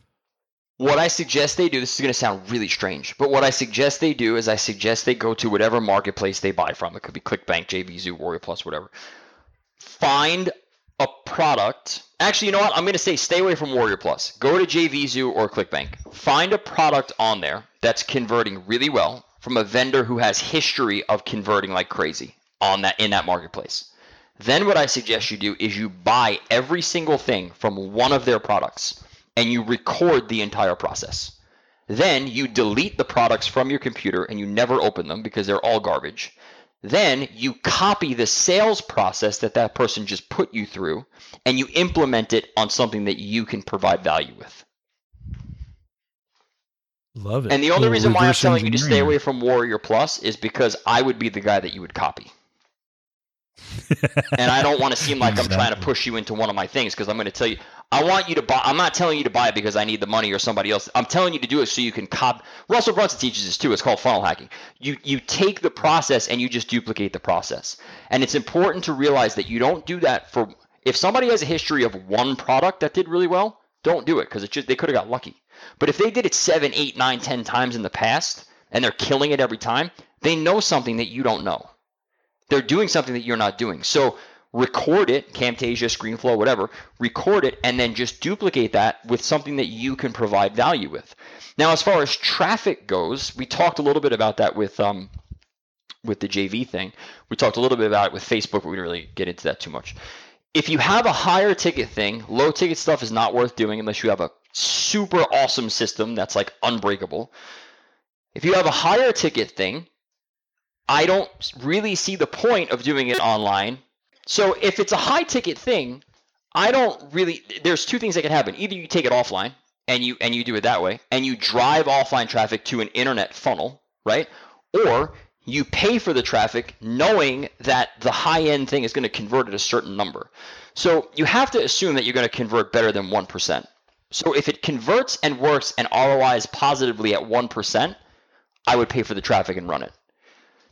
What I suggest they do, this is going to sound really strange, but what I suggest they do is I suggest they go to whatever marketplace they buy from. It could be ClickBank, JVZoo, Warrior Plus, whatever. Find a product. Actually, you know what? I'm going to say stay away from Warrior Plus. Go to JVZoo or ClickBank. Find a product on there that's converting really well from a vendor who has history of converting like crazy on that in that marketplace. Then what I suggest you do is you buy every single thing from one of their products and you record the entire process. Then you delete the products from your computer and you never open them because they're all garbage. Then you copy the sales process that that person just put you through and you implement it on something that you can provide value with. Love it. And the only reason why I'm telling you to stay away from Warrior Plus is because I would be the guy that you would copy. and I don't want to seem like exactly. I'm trying to push you into one of my things because I'm going to tell you I want you to buy. I'm not telling you to buy it because I need the money or somebody else. I'm telling you to do it so you can cop. Russell Brunson teaches this too. It's called funnel hacking. You you take the process and you just duplicate the process. And it's important to realize that you don't do that for. If somebody has a history of one product that did really well, don't do it because it just they could have got lucky. But if they did it seven, eight, nine, ten times in the past and they're killing it every time, they know something that you don't know. They're doing something that you're not doing. So record it, Camtasia, ScreenFlow, whatever, record it, and then just duplicate that with something that you can provide value with. Now, as far as traffic goes, we talked a little bit about that with um, with the JV thing. We talked a little bit about it with Facebook, but we didn't really get into that too much. If you have a higher ticket thing, low ticket stuff is not worth doing unless you have a super awesome system that's like unbreakable. If you have a higher ticket thing, I don't really see the point of doing it online so if it's a high ticket thing, I don't really. There's two things that can happen. Either you take it offline and you and you do it that way, and you drive offline traffic to an internet funnel, right? Or you pay for the traffic knowing that the high end thing is going to convert at a certain number. So you have to assume that you're going to convert better than 1%. So if it converts and works and ROI is positively at 1%, I would pay for the traffic and run it.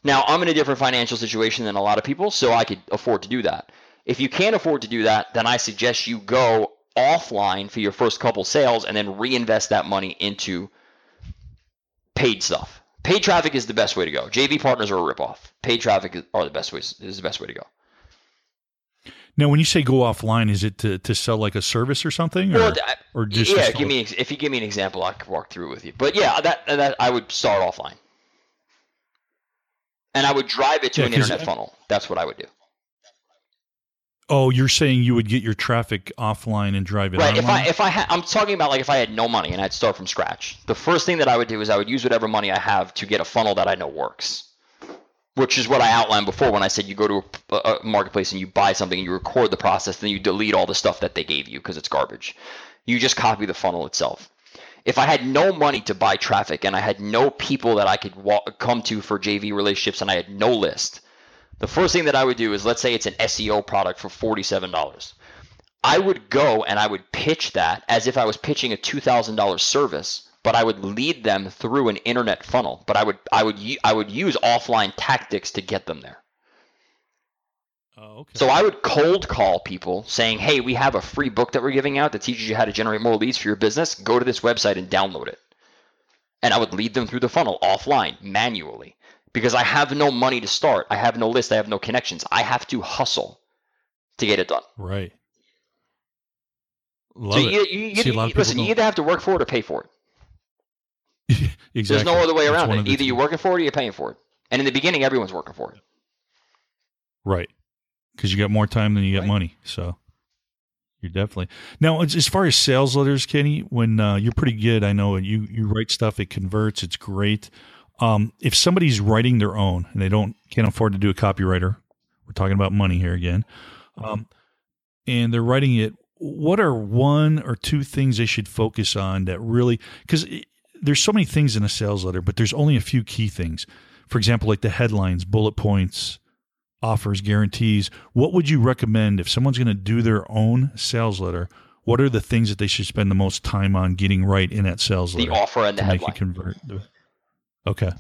Now, I'm in a different financial situation than a lot of people, so I could afford to do that. If you can't afford to do that, then I suggest you go offline for your first couple sales and then reinvest that money into paid stuff. Paid traffic is the best way to go. JV partners are a ripoff. Paid traffic are the best ways is the best way to go. Now, when you say go offline, is it to, to sell like a service or something, or, well, or just yeah? Give me if you give me an example, I can walk through it with you. But yeah, that that I would start offline and I would drive it to yeah, an internet funnel. That's what I would do. Oh, you're saying you would get your traffic offline and drive it right. Online? If I if I ha- I'm talking about like if I had no money and I'd start from scratch. The first thing that I would do is I would use whatever money I have to get a funnel that I know works. Which is what I outlined before when I said you go to a, a marketplace and you buy something and you record the process, then you delete all the stuff that they gave you because it's garbage. You just copy the funnel itself if I had no money to buy traffic and I had no people that I could walk, come to for JV relationships and I had no list, the first thing that I would do is let's say it's an SEO product for $47. I would go and I would pitch that as if I was pitching a $2,000 service, but I would lead them through an internet funnel. But I would I would I would use offline tactics to get them there. Oh, okay. So I would cold call people saying, "Hey, we have a free book that we're giving out that teaches you how to generate more leads for your business. Go to this website and download it." And I would lead them through the funnel offline, manually, because I have no money to start. I have no list. I have no connections. I have to hustle to get it done. Right. Love so you, you, you, See, you listen, you either have to work for it or pay for it. exactly. There's no other way around it. Either you're working for it or you're paying for it. And in the beginning, everyone's working for it. Right because you got more time than you got right. money. So you're definitely now as, far as sales letters, Kenny. When uh, you're pretty good, I know you you write stuff, it converts, it's great. Um, if somebody's writing their own and they don't can't afford to do a copywriter, we're talking about money here again, um, and they're writing it. What are one or two things they should focus on that really because there's so many things in a sales letter, but there's only a few key things. For example, like the headlines, bullet points, offers, guarantees. What would you recommend if someone's going to do their own sales letter? What are the things that they should spend the most time on getting right in that sales The letter The offer and the make headline. it convert? Okay.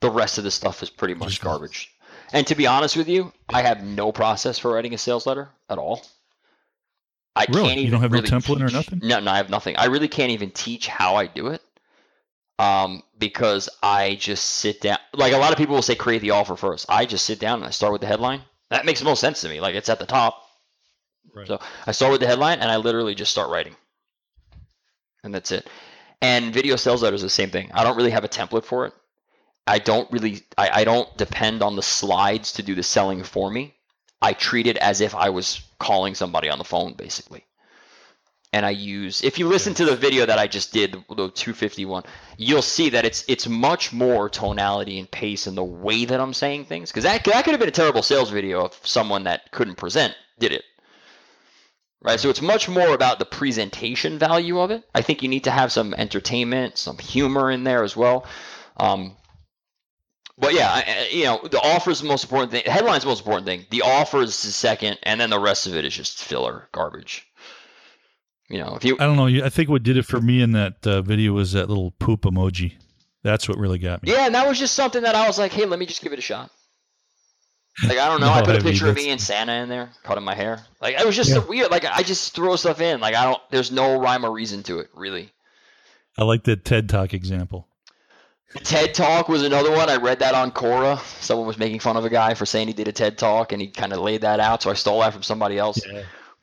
The rest of the stuff is pretty much Just- garbage. And to be honest with you, I have no process for writing a sales letter at all. I Really? can't You don't have no really template or nothing? No, no, I have nothing. I really can't even teach how I do it. Um, because I just sit down. Like a lot of people will say, create the offer first. I just sit down and I start with the headline. That makes the most sense to me. Like it's at the top. Right. So I start with the headline and I literally just start writing. And that's it. And video sales letters is the same thing. I don't really have a template for it. I don't really I, I don't depend on the slides to do the selling for me. I treat it as if I was calling somebody on the phone basically. And I use if you listen to the video that I just did, the 251, you'll see that it's it's much more tonality and pace and the way that I'm saying things. Because that, that could have been a terrible sales video if someone that couldn't present did it right? So it's much more about the presentation value of it. I think you need to have some entertainment, some humor in there as well. Um, but yeah, I, you know, the offer is the most important thing. Headline's the most important thing. The offer is the second, and then the rest of it is just filler garbage. You know, if you I don't know. I think what did it for me in that uh, video was that little poop emoji. That's what really got me. yeah, and that was just something that I was like, hey, let me just give it a shot. Like I don't know, I No, put I a mean, picture of me and Santa in there, cutting my hair. Like it was just Yeah. so weird. Like I just throw stuff in. Like I don't. There's no rhyme or reason to it, really. I like the TED Talk example. TED Talk was another one. I read that on Quora. Someone was making fun of a guy for saying he did a TED Talk, and he kind of laid that out. So I stole that from somebody else.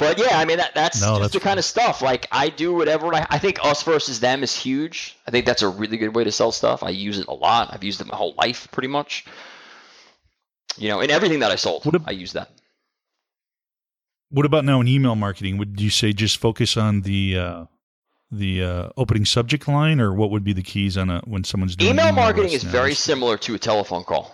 But yeah, I mean that that's No, just that's the kind of stuff. Like I do whatever. I, I think us versus them is huge. I think that's a really good way to sell stuff. I use it a lot. I've used it my whole life, pretty much. You know, in everything that I sold, ab- I use that. What about now in email marketing? Would you say just focus on the uh, the uh, opening subject line, or what would be the keys on a when someone's doing Email marketing is now? very similar to a telephone call.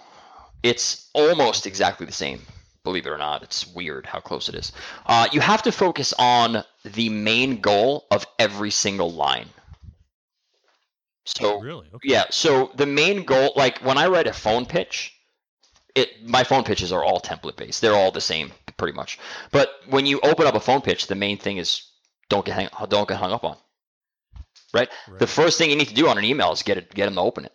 It's almost exactly the same. Believe it or not, it's weird how close it is. Uh, you have to focus on the main goal of every single line. So really okay. yeah, so the main goal, like when I write a phone pitch, it my phone pitches are all template based. They're all the same, pretty much. But when you open up a phone pitch, the main thing is don't get hang, don't get hung up on. Right? Right. The first thing you need to do on an email is get it, get them to open it.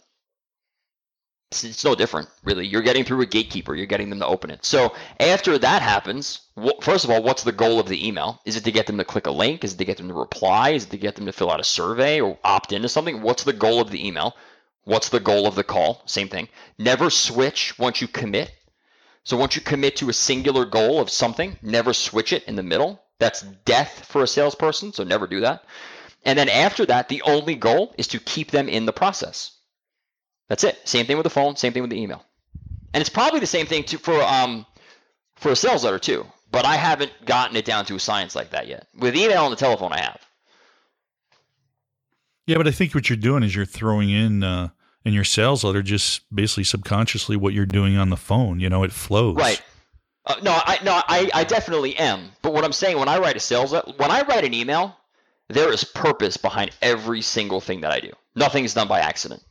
It's, it's no different, really. You're getting through a gatekeeper. You're getting them to open it. So after that happens, wh- first of all, what's the goal of the email? Is it to get them to click a link? Is it to get them to reply? Is it to get them to fill out a survey or opt into something? What's the goal of the email? What's the goal of the call? Same thing. Never switch once you commit. So once you commit to a singular goal of something, never switch it in the middle. That's death for a salesperson, so never do that. And then after that, the only goal is to keep them in the process. That's it. Same thing with the phone, same thing with the email. And it's probably the same thing too for um for a sales letter too. But I haven't gotten it down to a science like that yet. With email and the telephone I have. Yeah, but I think what you're doing is you're throwing in uh, in your sales letter just basically subconsciously what you're doing on the phone. You know, it flows. Right. Uh, no, I no, I, I definitely am. But what I'm saying when I write a sales le- when I write an email, there is purpose behind every single thing that I do. Nothing is done by accident.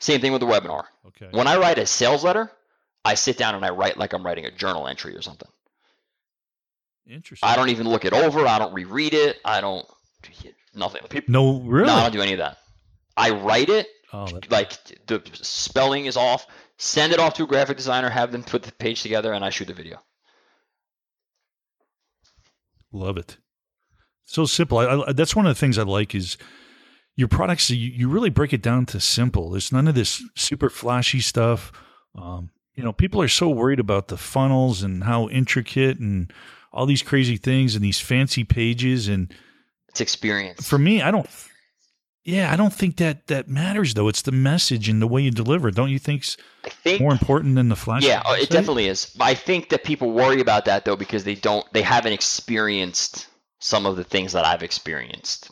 Same thing with the webinar. Okay. When I write a sales letter, I sit down and I write like I'm writing a journal entry or something. Interesting. I don't even look it over. I don't reread it. I don't nothing. People, No, really. No, I don't do any of that. I write it oh, that, like the spelling is off. Send it off to a graphic designer. Have them put the page together, and I shoot the video. love it. So simple. I, I, that's one of the things I like is your products. You, you really break it down to simple. There's none of this super flashy stuff. Um, you know, people are so worried about the funnels and how intricate and all these crazy things and these fancy pages. And It's experience. for me, I don't. Yeah, I don't think that that matters though. It's the message and the way you deliver. it. Don't you think's I think more important than the flash? Yeah, uh, it definitely is. I think that people worry about that though because they don't they haven't experienced some of the things that I've experienced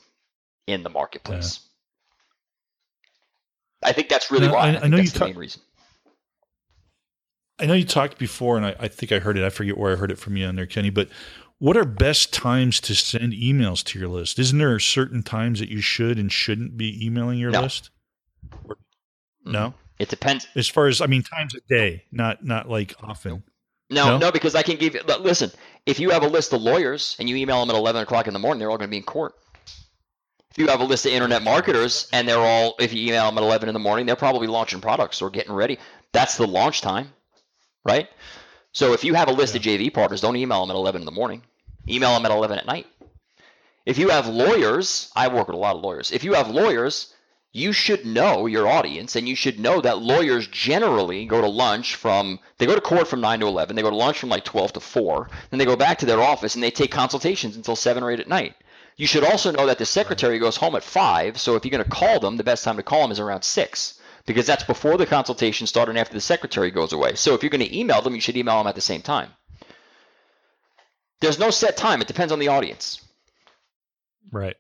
in the marketplace. I think that's really Now, why. I- I, I know you that's the talk- main reason. I know you talked before, and I, I think I heard it. I forget where I heard it from you on there, Kenny. But what are best times to send emails to your list? Isn't there certain times that you should and shouldn't be emailing your No. list? No, It depends. as far as I mean, times a day, not not like often. No, No? no, because I can give you. Listen, if you have a list of lawyers and you email them at 11 o'clock in the morning, they're all going to be in court. If you have a list of internet marketers and they're all, if you email them at 11 in the morning, they're probably launching products or getting ready. That's the launch time, right? So if you have a list of JV partners, don't email them at 11 in the morning. Email them at 11 at night. If you have lawyers, I work with a lot of lawyers. If you have lawyers, you should know your audience and you should know that lawyers generally go to lunch from they go to court from 9 to 11 they go to lunch from like 12 to 4 then they go back to their office and they take consultations until 7 or 8 at night you should also know that the secretary goes home at 5 so if you're going to call them the best time to call them is around 6 because that's before the consultation started and after the secretary goes away so if you're going to email them you should email them at the same time there's no set time it depends on the audience Right.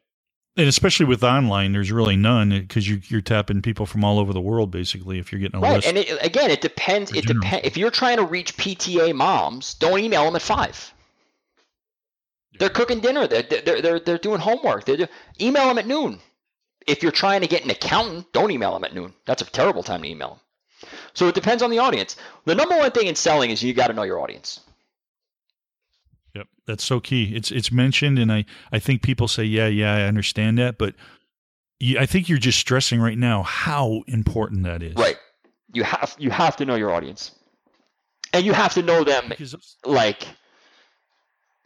And especially with online, there's really none because you, you're tapping people from all over the world, basically. If you're getting a Right, list, and it, again, it depends. It depends. If you're trying to reach PTA moms, don't email them at five. They're cooking dinner. They're they're they're, they're doing homework. They're do, email them at noon. If you're trying to get an accountant, don't email them at noon. That's a terrible time to email them. So it depends on the audience. The number one thing in selling is you got to know your audience. Yep, that's so key. It's it's mentioned, and I I think people say, yeah, yeah, I understand that, but you, I think you're just stressing right now how important that is. Right. You have you have to know your audience, and you have to know them like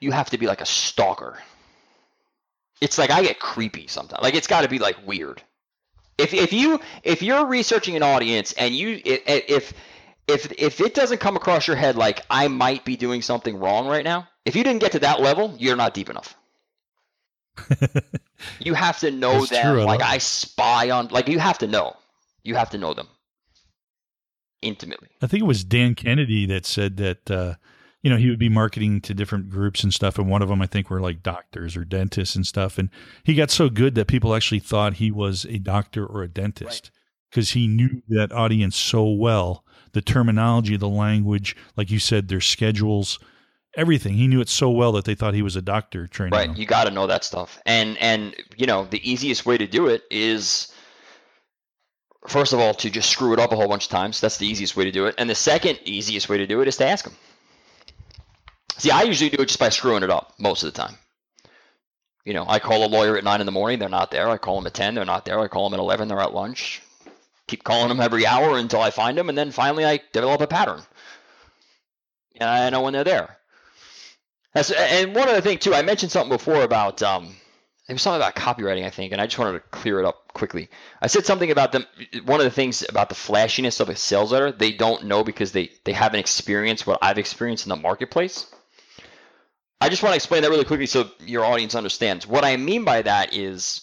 you have to be like a stalker. It's like I get creepy sometimes. Like it's got to be like weird. If if you if you're researching an audience and you i- i- if if if it doesn't come across your head like I might be doing something wrong right now, if you didn't get to that level, you're not deep enough. You have to know That's them. true, like love I spy on. Like you have to know. You have to know them intimately. I think it was Dan Kennedy that said that uh, you know he would be marketing to different groups and stuff, and one of them I think were like doctors or dentists and stuff, and he got so good that people actually thought he was a doctor or a dentist because he knew that audience so well, the terminology, the language, like you said, their schedules, everything. He knew it so well that they thought he was a doctor training Right. them. You got to know that stuff. And and you know, the easiest way to do it is first of all to just screw it up a whole bunch of times. That's the easiest way to do it. And the second easiest way to do it is to ask them. See, I usually do it just by screwing it up most of the time. You know, I call a lawyer at 9 in the morning, they're not there. I call them at 10, they're not there. I call them at 11, they're at lunch. Keep calling them every hour until I find them and then finally I develop a pattern. And I know when they're there. That's, and one other thing too, I mentioned something before about um, it was something about copywriting, I think, and I just wanted to clear it up quickly. I said something about them. One of the things about the flashiness of a sales letter, they don't know because they they haven't experienced what I've experienced in the marketplace. I just want to explain that really quickly so your audience understands. What I mean by that is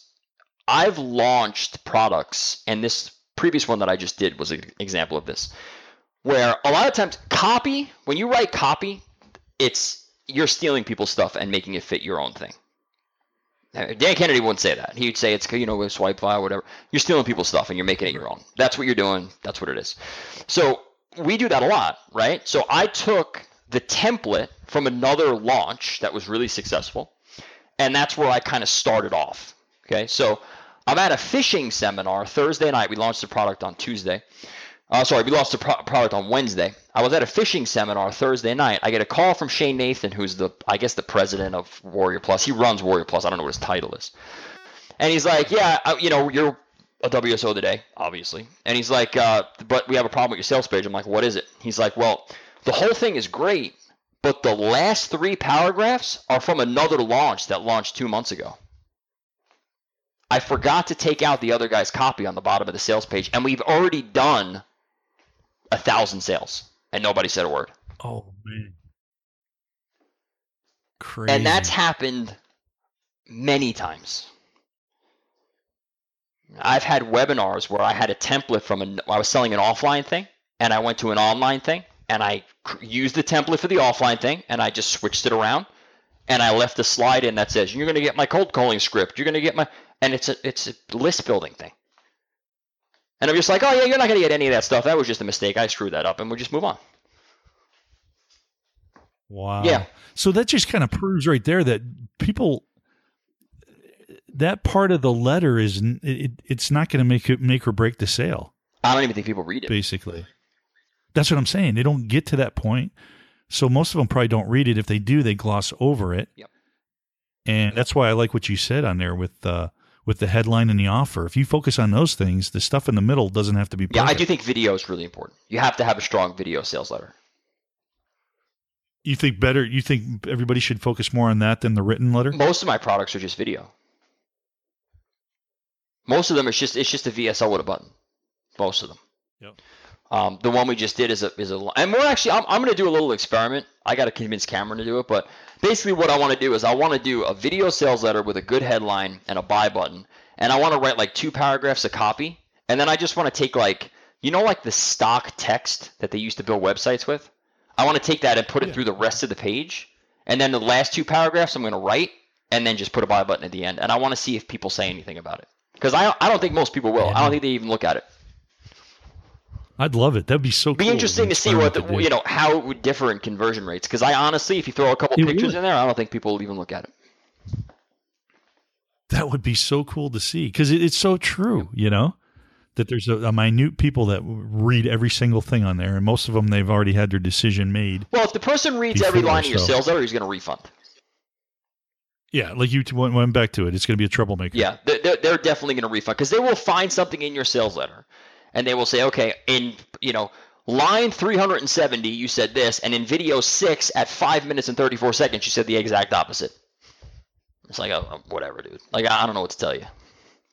I've launched products, and this previous one that I just did was an example of this, where a lot of times copy, when you write copy, it's you're stealing people's stuff and making it fit your own thing. Dan Kennedy wouldn't say that. He'd say it's you know swipe file, whatever. You're stealing people's stuff and you're making it your own. That's what you're doing. That's what it is. So we do that a lot, right? So I took the template from another launch that was really successful, and that's where I kind of started off. Okay, so I'm at a fishing seminar Thursday night. We launched the product on Tuesday. Uh, sorry, we launched the pro- product on Wednesday. I was at a fishing seminar Thursday night. I get a call from Shane Nathan, who's the, I guess, the president of Warrior Plus. He runs Warrior Plus. I don't know what his title is. And he's like, "Yeah, uh, you know, you're a WSO today, obviously." And he's like, uh, "But we have a problem with your sales page." I'm like, "What is it?" He's like, "Well, the whole thing is great, but the last three paragraphs are from another launch that launched two months ago." I forgot to take out the other guy's copy on the bottom of the sales page, and we've already done a thousand sales, and nobody said a word. Oh man, crazy. And that's happened many times. I've had webinars where I had a template from an I was selling an offline thing, and I went to an online thing, and I cr- used the template for the offline thing, and I just switched it around, and I left a slide in that says, "You're going to get my cold calling script. You're going to get my," and it's a it's a list building thing. And I'm just like, "Oh yeah, you're not going to get any of that stuff. That was just a mistake. I screwed that up, and we just move on." Wow. Yeah. So that just kind of proves right there that people that part of the letter is it, it's not going to make it make or break the sale I don't even think people read it. basically. That's what I'm saying. They don't get to that point So most of them probably don't read it. If they do, they gloss over it. Yep. And that's why I like what you said on there with uh, with the headline and the offer. If you focus on those things, the stuff in the middle doesn't have to be. Perfect. Yeah, I do think video is really important. You have to have a strong video sales letter. You think better? You think everybody should focus more on that than the written letter? Most of my products are just video. Most of them it's just it's just a VSL with a button. Most of them. Yep. Um, the one we just did is a is a and we're actually I'm I'm gonna do a little experiment. I got to convince Cameron to do it, but basically what I want to do is I want to do a video sales letter with a good headline and a buy button, and I want to write like two paragraphs of copy, and then I just want to take like you know like the stock text that they used to build websites with. I want to take that and put it Yeah. through the rest of the page, and then the last two paragraphs I'm gonna write, and then just put a buy button at the end, and I want to see if people say anything about it because I I don't think most people will. I don't think they even look at it. I'd love it. That'd be so. be cool interesting to see what the, to you know how it would differ in conversion rates because I honestly, if you throw a couple It pictures would. in there, I don't think people will even look at it. That would be so cool to see because it, it's so true. You know that there's a, a minute people that read every single thing on there, and most of them they've already had their decision made. Well, if the person reads every line of your so- sales letter, he's going to refund. Yeah, like you went, went back to it. It's going to be a troublemaker. Yeah, they're- they're definitely going to refund because they will find something in your sales letter, and they will say, okay, in you know line 370, you said this, and in video six at five minutes and 34 seconds, you said the exact opposite. It's like, oh, whatever, dude. Like, I don't know what to tell you.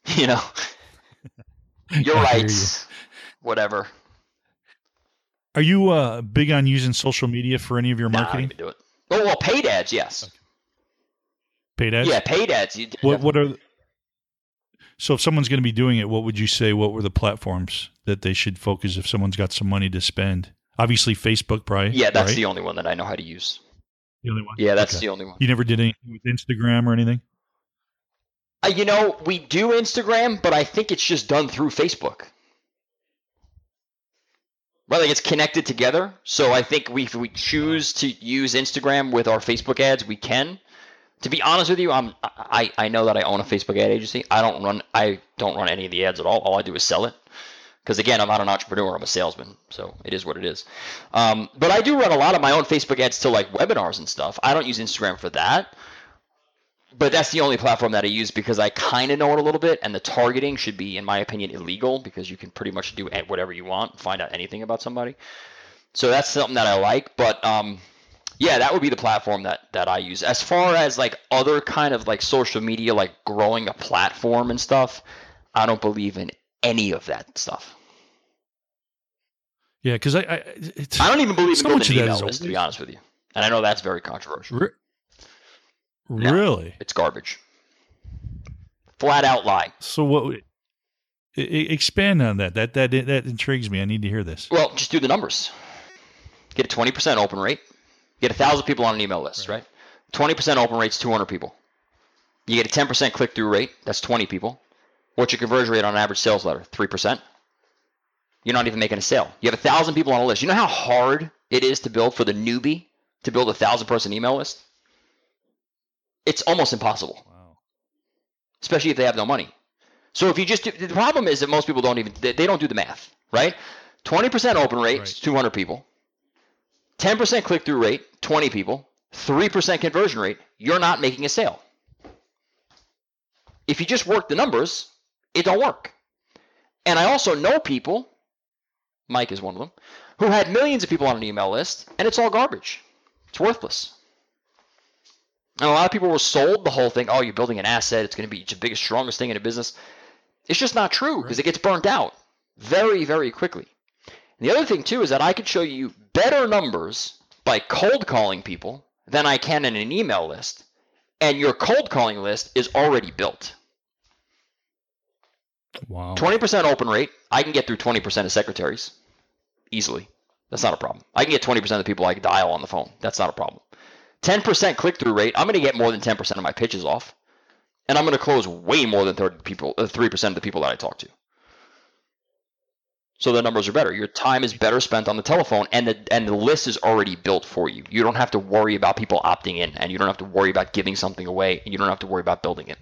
You know, you're right. you. Whatever. Are you uh, big on using social media for any of your Nah, marketing? do it. Oh well, paid ads, yes. Paid ads. Yeah, paid ads. What what are so if someone's going to be doing it, what would you say? What were the platforms that they should focus if someone's got some money to spend? Obviously, Facebook, probably. yeah, that's right? the only one that I know how to use. the only one. Yeah, that's Okay. the only one. You never did anything with Instagram or anything? Uh, you know, we do Instagram, but I think it's just done through Facebook. Right, like it's connected together. So I think we, if we choose to use Instagram with our Facebook ads, we can. To be honest with you, I'm I, I know that I own a Facebook ad agency. I don't run I don't run any of the ads at all. All I do is sell it. Because again, I'm not an entrepreneur. I'm a salesman, so it is what it is. Um, but I do run a lot of my own Facebook ads to like webinars and stuff. I don't use Instagram for that but that's the only platform that I use because I kind of know it a little bit, and the targeting should be, in my opinion, illegal because you can pretty much do whatever you want, find out anything about somebody. So that's something that I like. But um, yeah, that would be the platform that that I use. As far as like other kind of like social media, like growing a platform and stuff, I don't believe in any of that stuff. Yeah, because I, I it's I don't even believe in So much building of an that email list, to be honest with you. And I know that's very controversial. re- No. really. It's garbage. Flat out lie. So what? expand on that. That that that intrigues me. I need to hear this. Well, just do the numbers. Get a 20% open rate. You get a 1,000 people on an email list, right? 20% open rate's 200 people. You get a 10% click through rate. That's 20 people. What's your conversion rate on an average sales letter? 3%. You're not even making a sale. You have a 1,000 people on a list. You know how hard it is to build for the newbie to build a 1,000 person email list? It's almost impossible Wow. especially if they have no money. So if you just do, the problem is that most people don't even they, they don't do the math, right? 20% open rate, Right. 200 people. 10% click through rate, 20 people. 3% conversion rate, you're not making a sale. If you just work the numbers, it don't work. And I also know people, Mike is one of them, who had millions of people on an email list, and it's all garbage. It's worthless. And a lot of people were sold the whole thing. Oh, you're building an asset. It's going to be the biggest, strongest thing in a business. It's just not true because it gets burnt out very, very quickly. And the other thing too is that I could show you better numbers by cold calling people than I can in an email list, and your cold calling list is already built. Wow. 20% open rate, I can get through 20% of secretaries easily. That's not a problem. I can get 20% of the people I dial on the phone. That's not a problem. 10% click through rate, I'm going to get more than 10% of my pitches off. And I'm going to close way more than 30 people, uh, 3% of the people that I talk to. So the numbers are better. Your time is better spent on the telephone and the and the list is already built for you. You don't have to worry about people opting in and you don't have to worry about giving something away and you don't have to worry about building it.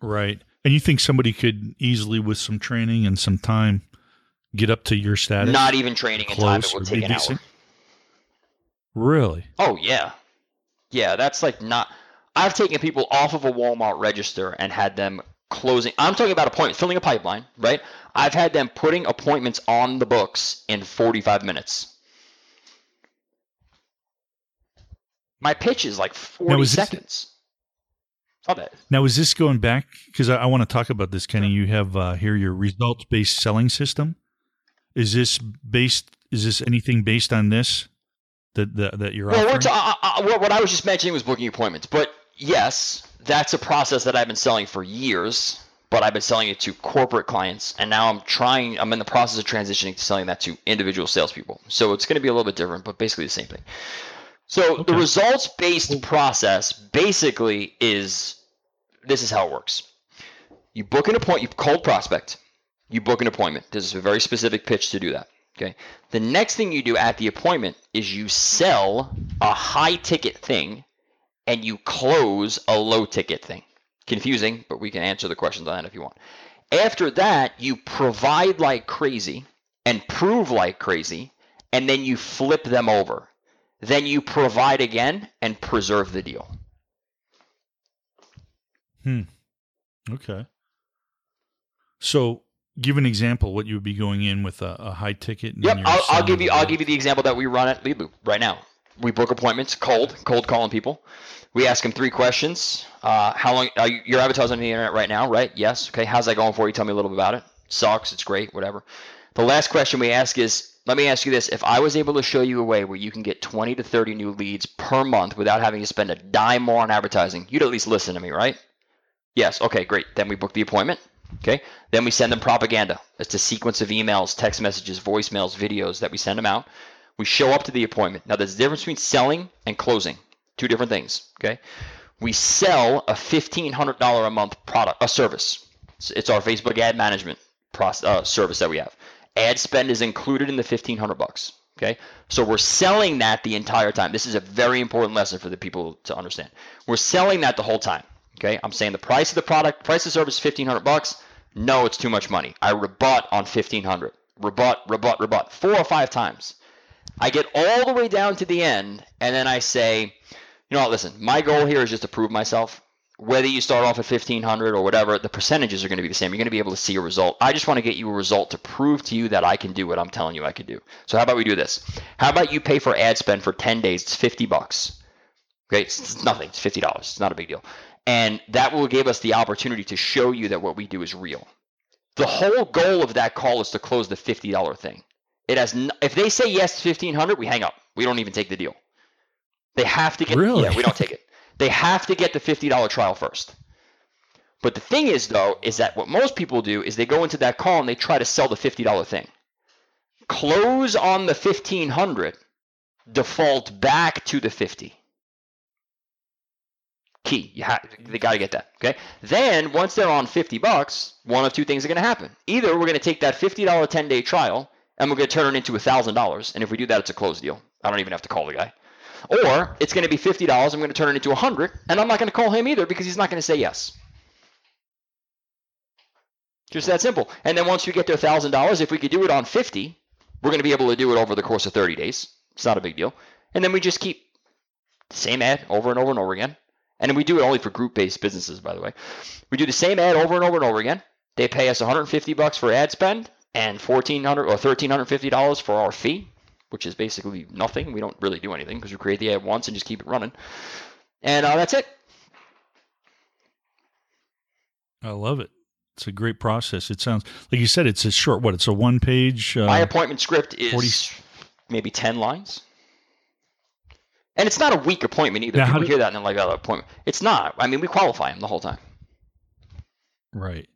Right. And you think somebody could easily, with some training and some time, get up to your status? Not even training and time, it or take an hour. Really? Oh yeah, yeah. That's like not. I've taken people off of a Walmart register and had them closing. I'm talking about appointments, filling a pipeline, right? I've had them putting appointments on the books in 45 minutes. My pitch is like 40 Now, this- seconds. Not bad. Now, is this going back? Because I, I want to talk about this, Kenny. You have uh, here your results based selling system. Is this based? Is this anything based on this that that, that you're Well, offering? t- uh, uh, what I was just mentioning was booking appointments, but yes, that's a process that I've been selling for years. But I've been selling it to corporate clients, and now I'm trying. I'm in the process of transitioning to selling that to individual salespeople. So it's going to be a little bit different, but basically the same thing. So the results-based process basically is this is how it works. You book an appointment. You cold prospect. You book an appointment. There's a very specific pitch to do that. Okay. The next thing you do at the appointment is you sell a high ticket thing and you close a low ticket thing. Confusing, but we can answer the questions on that if you want. After that, you provide like crazy and prove like crazy, and then you flip them over. Then you provide again and preserve the deal. Hmm. Okay. So, give an example what you would be going in with a, a high ticket. And Yep, I'll, I'll give you the I'll give you the example that we run at Lead Loop right now. We book appointments, cold, cold calling people. We ask them three questions. Uh, how long are you, you're advertising on the internet right now, right? Yes. Okay. How's that going for you? Tell me a little bit about it. Sucks. It's great. Whatever. The last question we ask is, let me ask you this: If I was able to show you a way where you can get 20 to 30 new leads per month without having to spend a dime more on advertising, you'd at least listen to me, right? Yes. Okay. Great. Then we book the appointment. Okay. Then we send them propaganda. It's a sequence of emails, text messages, voicemails, videos that we send them out. We show up to the appointment. Now, there's a difference between selling and closing. Two different things. Okay. We sell a $1,500 a month product, a service. It's- our Facebook ad management process, uh, service that we have. Ad spend is included in the 1500 bucks. Okay. So we're selling that the entire time. This is a very important lesson for the people to understand. We're selling that the whole time. Okay. I'm saying the price of the product, price of service, 1500 bucks. No, it's too much money. I rebut on 1500. Rebut, rebut, rebut. Four or five times. I get all the way down to the end, and then I say, you know what, listen, my goal here is just to prove myself. Whether you start off at 1500 or whatever, the percentages are going to be the same. You're going to be able to see a result. I just want to get you a result to prove to you that I can do what I'm telling you I can do. So how about we do this? How about you pay for ad spend for 10 days? It's 50 bucks. Okay, it's it's nothing. It's $50. It's not a big deal. And that will give us the opportunity to show you that what we do is real. The whole goal of that call is to close the $50 thing. It has n- if they say yes to 1500, we hang up. We don't even take the deal. They have to get Really? yeah, we don't take it. They have to get the $50 trial first. But the thing is though is that what most people do is they go into that call and they try to sell the $50 thing. Close on the 1500, default back to the 50. Key, you have they got to get that, okay? Then once they're on 50 bucks, one of two things are going to happen. Either we're going to take that $50 10-day trial and we're going to turn it into $1,000, and if we do that it's a closed deal. I don't even have to call the guy. Or it's going to be fifty dollars. I'm going to turn it into a hundred, and I'm not going to call him either because he's not going to say yes. Just that simple. And then once we get to a thousand dollars, if we could do it on fifty, we're going to be able to do it over the course of thirty days. It's not a big deal. And then we just keep the same ad over and over and over again. And we do it only for group-based businesses, by the way. We do the same ad over and over and over again. They pay us 150 bucks for ad spend and 1400 or 1350 dollars for our fee which is basically nothing. We don't really do anything because we create the ad once and just keep it running. And uh, that's it. I love it. It's a great process. It sounds like you said. It's a short. What? It's a one page. Uh, My appointment script is 40 maybe 10 lines. And it's not a weak appointment either. Now, People do- hear that and they're like, oh, appointment. It's not. I mean, we qualify them the whole time. right.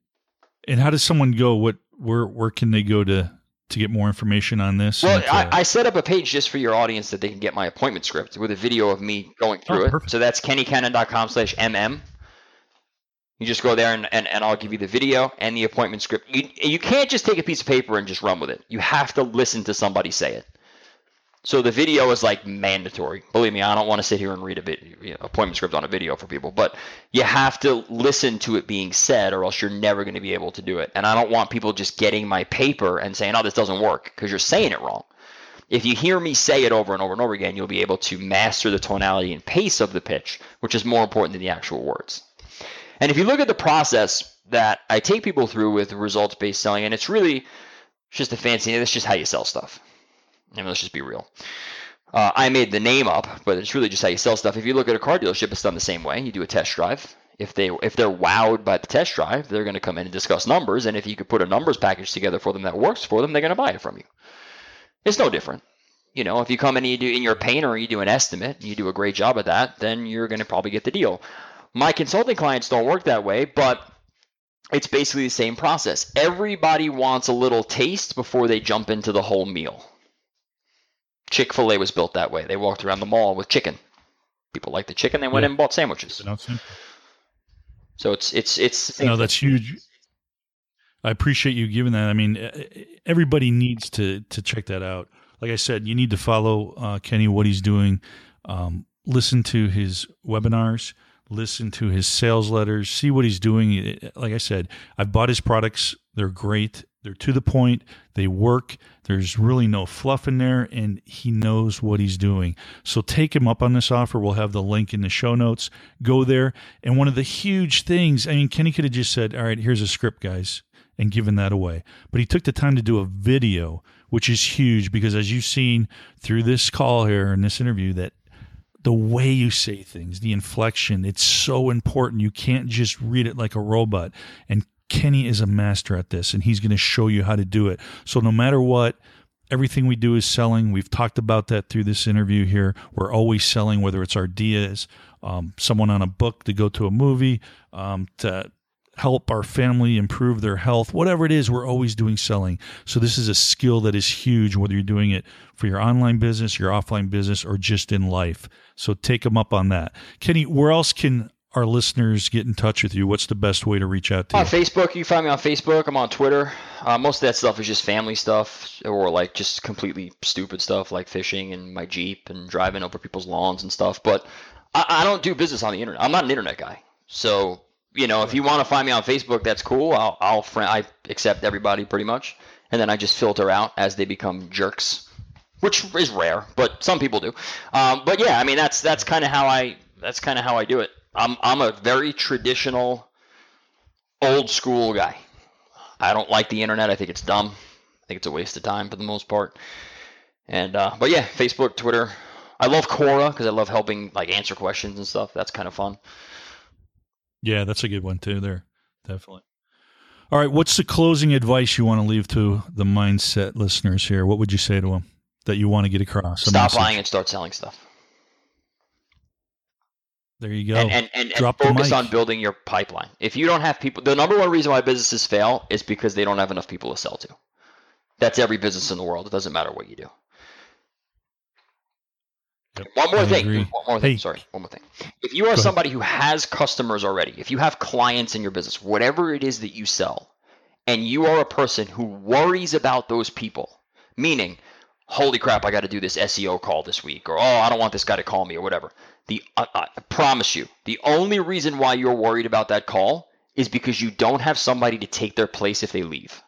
And how does someone go? What? Where? Where can they go to to get more information on this? Well, to- I, I set up a page just for your audience that they can get my appointment script with a video of me going through Oh, it. So that's kennycannon.com slash mm. You just go there and, and, and I'll give you the video and the appointment script. You, you can't just take a piece of paper and just run with it. You have to listen to somebody say it. So the video is like mandatory. Believe me, I don't want to sit here and read a vid- you know, appointment script on a video for people, but you have to listen to it being said, or else you're never going to be able to do it. And I don't want people just getting my paper and saying, "Oh, this doesn't work," because you're saying it wrong. If you hear me say it over and over and over again, you'll be able to master the tonality and pace of the pitch, which is more important than the actual words. And if you look at the process that I take people through with results based selling, and it's really just a fancy, that's just how you sell stuff. I mean, let's just be real. Uh, I made the name up, but it's really just how you sell stuff. If you look at a car dealership, it's done the same way. You do a test drive. If they if they're wowed by the test drive, they're going to come in and discuss numbers. And if you could put a numbers package together for them that works for them, they're going to buy it from you. It's no different. You know, if you come in and you do in your painter, you do an estimate, and you do a great job at that, then you're going to probably get the deal. My consulting clients don't work that way, but it's basically the same process. Everybody wants a little taste before they jump into the whole meal. Chick fil A was built that way. They walked around the mall with chicken. People liked the chicken, they went yeah. in and bought sandwiches. So it's it's it's no, that's huge. I appreciate you giving that. I mean, everybody needs to to check that out. Like I said, you need to follow uh, Kenny what he's doing. Um, listen to his webinars listen to his sales letters, see what he's doing. Like I said, I've bought his products. They're great. They're to the point. They work. There's really no fluff in there, and he knows what he's doing. So take him up on this offer. We'll have the link in the show notes. Go there. And one of the huge things, I mean, Kenny could have just said, All right, here's a script, guys, and given that away. But he took the time to do a video, which is huge because as you've seen through this call here in this interview, that the way you say things, the inflection, it's so important. You can't just read it like a robot. And Kenny is a master at this, and he's going to show you how to do it. So no matter what, everything we do is selling. We've talked about that through this interview here. We're always selling, whether it's our ideas, um, someone on a book to go to a movie, um, to help our family improve their health, whatever it is, we're always doing selling. So this is a skill that is huge, whether you're doing it for your online business, your offline business, or just in life. So take them up on that. Kenny, where else can our listeners get in touch with you? What's the best way to reach out to on you? On Facebook, you find me on Facebook. I'm on Twitter. Uh, most of that stuff is just family stuff or like just completely stupid stuff like fishing and my Jeep and driving over people's lawns and stuff. But I, I don't do business on the internet. I'm not an internet guy. So you know, if you want to find me on Facebook, that's cool. I'll, I'll friend, I accept everybody pretty much, and then I just filter out as they become jerks, which is rare, but some people do. Um, but yeah, I mean, that's that's kind of how I that's kind of how I do it. I'm I'm a very traditional, old school guy. I don't like the internet. I think it's dumb. I think it's a waste of time for the most part. And uh, but yeah, Facebook, Twitter. I love Quora because I love helping like answer questions and stuff. That's kind of fun. Yeah, that's a good one too. There, definitely. All right, what's the closing advice you want to leave to the mindset listeners here? What would you say to them that you want to get across? Stop buying and start selling stuff. There you go. And and, and, and focus on building your pipeline. If you don't have people, the number one reason why businesses fail is because they don't have enough people to sell to. That's every business in the world. It doesn't matter what you do. Yep. One more I thing. Agree. One more thing. Hey. Sorry. One more thing. If you are somebody who has customers already, if you have clients in your business, whatever it is that you sell, and you are a person who worries about those people, meaning, holy crap, I got to do this SEO call this week, or oh, I don't want this guy to call me, or whatever. The uh, I promise you, the only reason why you're worried about that call is because you don't have somebody to take their place if they leave.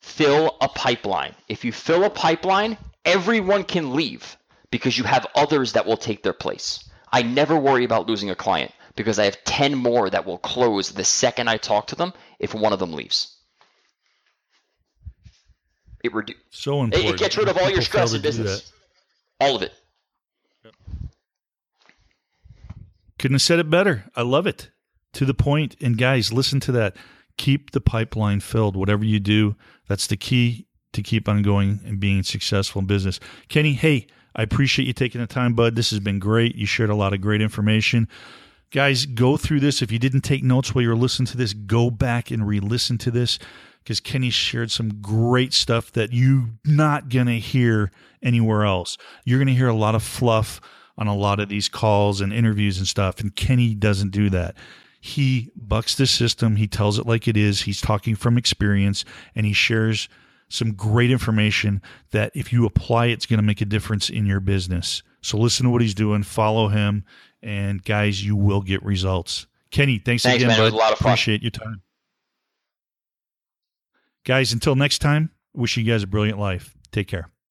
Fill a pipeline. If you fill a pipeline, everyone can leave because you have others that will take their place. I never worry about losing a client because I have 10 more that will close the second I talk to them if one of them leaves. It redu- so important. It, it gets rid of all your stress in business. All of it. Yep. Couldn't have said it better. I love it. To the point. And guys, listen to that. Keep the pipeline filled. Whatever you do, that's the key to keep on going and being successful in business. Kenny, hey, I appreciate you taking the time, bud. This has been great. You shared a lot of great information. Guys, go through this. If you didn't take notes while you were listening to this, go back and re listen to this because Kenny shared some great stuff that you're not going to hear anywhere else. You're going to hear a lot of fluff on a lot of these calls and interviews and stuff, and Kenny doesn't do that. He bucks the system, he tells it like it is, he's talking from experience, and he shares some great information that if you apply, it's going to make a difference in your business. So listen to what he's doing, follow him, and guys, you will get results. Kenny, thanks, thanks again, man. bud. It was a lot of fun. Appreciate your time. Guys, until next time, wish you guys a brilliant life. Take care.